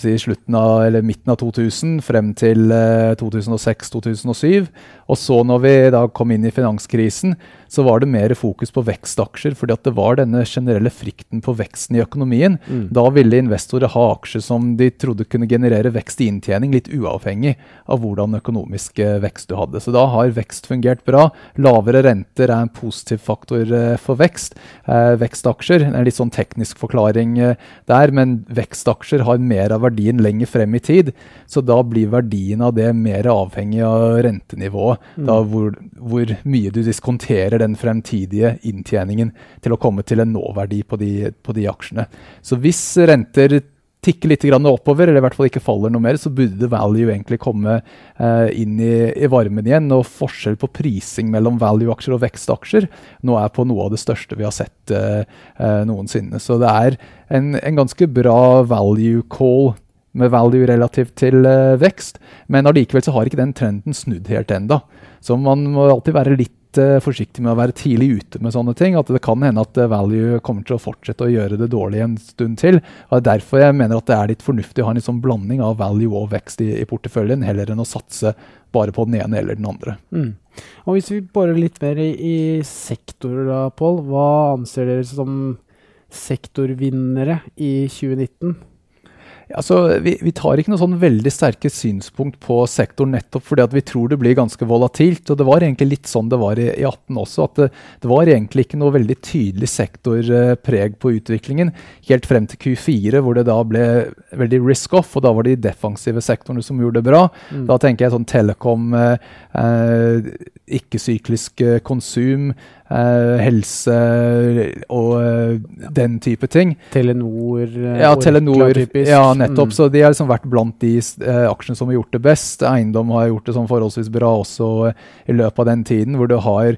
si, slutten av, eller midten av 2000 frem til eh, 2006-2007. Og så når vi da kom inn i finanskrisen, så var det mer fokus på vekstaksjer. fordi at det var denne generelle frykten på veksten i økonomien. Mm. Da ville investorer ha aksjer som de trodde kunne generere vekst i inntjening, litt uavhengig av hvordan økonomisk eh, vekst du hadde. Så da har vekst fungert bra. Lavere renter er en positiv faktor eh, for vekst. Eh, vekstaksjer, en litt sånn teknisk forklaring eh, der, men vekstaksjer har mer av verdien lenger frem i tid. Så da blir verdien av det mer avhengig av rentenivået mm. da hvor, hvor, mye du diskonterer den fremtidige inntjeningen til å komme til en nåverdi på de, på de aksjene. Så hvis renter tikker litt oppover, eller i hvert fall ikke faller noe mer, så burde value egentlig komme eh, inn i, varmen igjen. Og forskjell på prising mellom value-aksjer og vekstaksjer nå er på noe av det største vi har sett eh, eh noensinne. Så det er en, en ganske bra value call med value relativt til vekst. Men allikevel så har ikke den trenden snudd helt enda. Så man må alltid være litt uh, forsiktig med å være tidlig ute med sånne ting. At det kan hende at uh, value kommer til å fortsette å gjøre det dårlig en stund til. og det er Derfor jeg mener at det er litt fornuftig å ha en sånn blanding av value og vekst i, i, porteføljen, heller enn å satse bare på den ene eller den andre. Mm. Og Hvis vi borer litt mer i, i sektorer, da, Pål. Hva anser dere som sektorvinnere i 2019? Altså, vi, vi, tar ikke noe sånn veldig sterke synspunkt på sektoren nettopp fordi at vi tror det blir ganske volatilt. og Det var egentlig litt sånn det var i, i 18 også. at det, det, var egentlig ikke noe veldig tydelig sektorpreg på utviklingen. Helt frem til Q4, hvor det da ble veldig risk off. og Da var det de defensive sektorene som gjorde det bra. Mm. Da tenker jeg sånn telekom, eh, eh ikke-syklisk konsum, Uh, helse og uh, den type ting. Telenor. Uh, ja, Telenor, ja, nettopp. Mm. Så de har liksom vært blant de aksjene som har gjort det best. Eiendom har gjort det sånn forholdsvis bra også i løpet av den tiden, hvor du har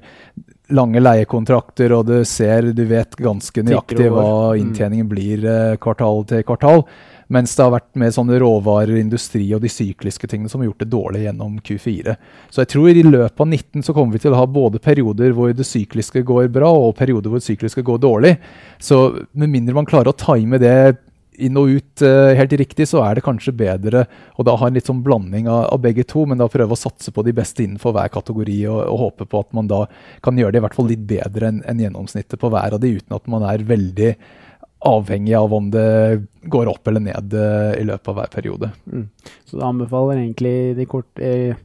lange leiekontrakter, og du ser, du vet ganske nøyaktig hva mm. inntjeningen blir kvartal til kvartal. Mens det har vært mer sånne råvarer, industri og de sykliske tingene som har gjort det dårlig gjennom Q4. Så jeg tror i løpet av 19 så kommer vi til å ha både perioder hvor det sykliske går bra, og perioder hvor det sykliske går dårlig. Så med mindre man klarer å time det inn og ut uh, helt riktig, så er det kanskje bedre å da ha en litt sånn blanding av, av, begge to, men da prøve å satse på de beste innenfor hver kategori og, og, håpe på at man da kan gjøre det i hvert fall litt bedre enn en gjennomsnittet på hver av de, uten at man er veldig avhengig av om det går opp eller ned uh, i løpet av hver periode. Mm. Så det anbefaler egentlig de kort, eh,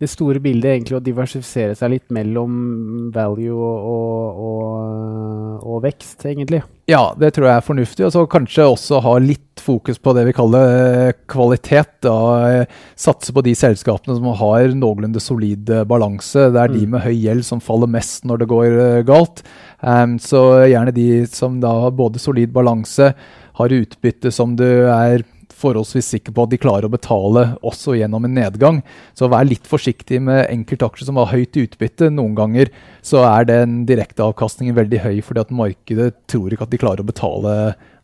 det store bildet egentlig å diversifisere seg litt mellom value og, og, og, og, vekst, egentlig? Ja, det tror jeg er fornuftig. Og så kanskje også ha litt fokus på det vi kaller eh, kvalitet. Da. Satse på de selskapene som har noenlunde solid balanse. Det er mm. de med høy gjeld som faller mest når det går galt. Um, så gjerne de som da har både solid balanse, har utbytte som du er forholdsvis sikker på at de klarer å betale også gjennom en nedgang. Så vær litt forsiktig med enkeltaksjer som har høyt utbytte. Noen ganger så er den direkteavkastningen veldig høy fordi at markedet tror ikke at de klarer å betale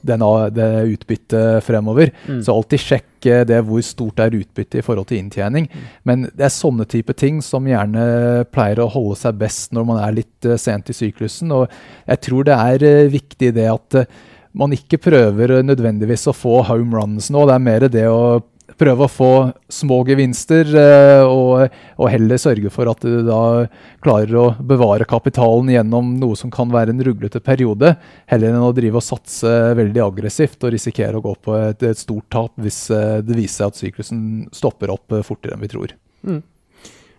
det utbyttet fremover. Mm. Så alltid sjekk det hvor stort er utbyttet i forhold til inntjening. Mm. Men det er sånne type ting som gjerne pleier å holde seg best når man er litt uh, sent i syklusen. Og jeg tror det er uh, viktig det at man ikke prøver nødvendigvis å få home runs nå. Det er mer det å prøve å få små gevinster, eh, og, og, heller sørge for at du da klarer å bevare kapitalen gjennom noe som kan være en ruglete periode, heller enn å drive og satse veldig aggressivt og risikere å gå på et, et stort tap hvis eh, det viser seg at syklusen stopper opp eh, fortere enn vi tror. Mm.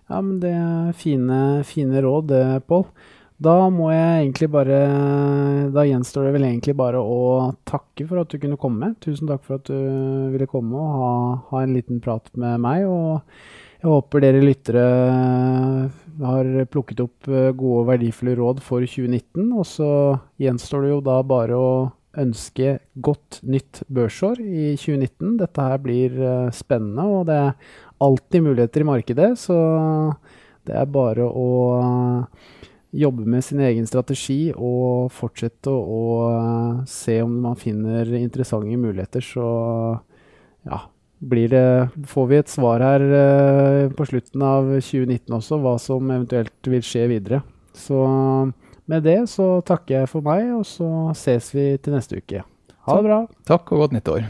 Ja, men det er fine, fine råd, Pål. Da må jeg egentlig bare Da gjenstår det vel egentlig bare å takke for at du kunne komme. Tusen takk for at du ville komme og ha, ha en liten prat med meg. Og jeg håper dere lyttere har plukket opp eh, gode og verdifulle råd for 2019. Og så gjenstår det jo da bare å ønske godt nytt børsår i 2019. Dette her blir eh, spennende, og det er alltid muligheter i markedet. Så det er bare å jobbe med sin egen strategi og fortsette å uh, se om man finner interessante muligheter, så ja, blir det, får vi et svar her uh, på slutten av 2019 også, hva som eventuelt vil skje videre. Så med det så takker jeg for meg, og så ses vi til neste uke. Ha det bra. Takk og godt nyttår.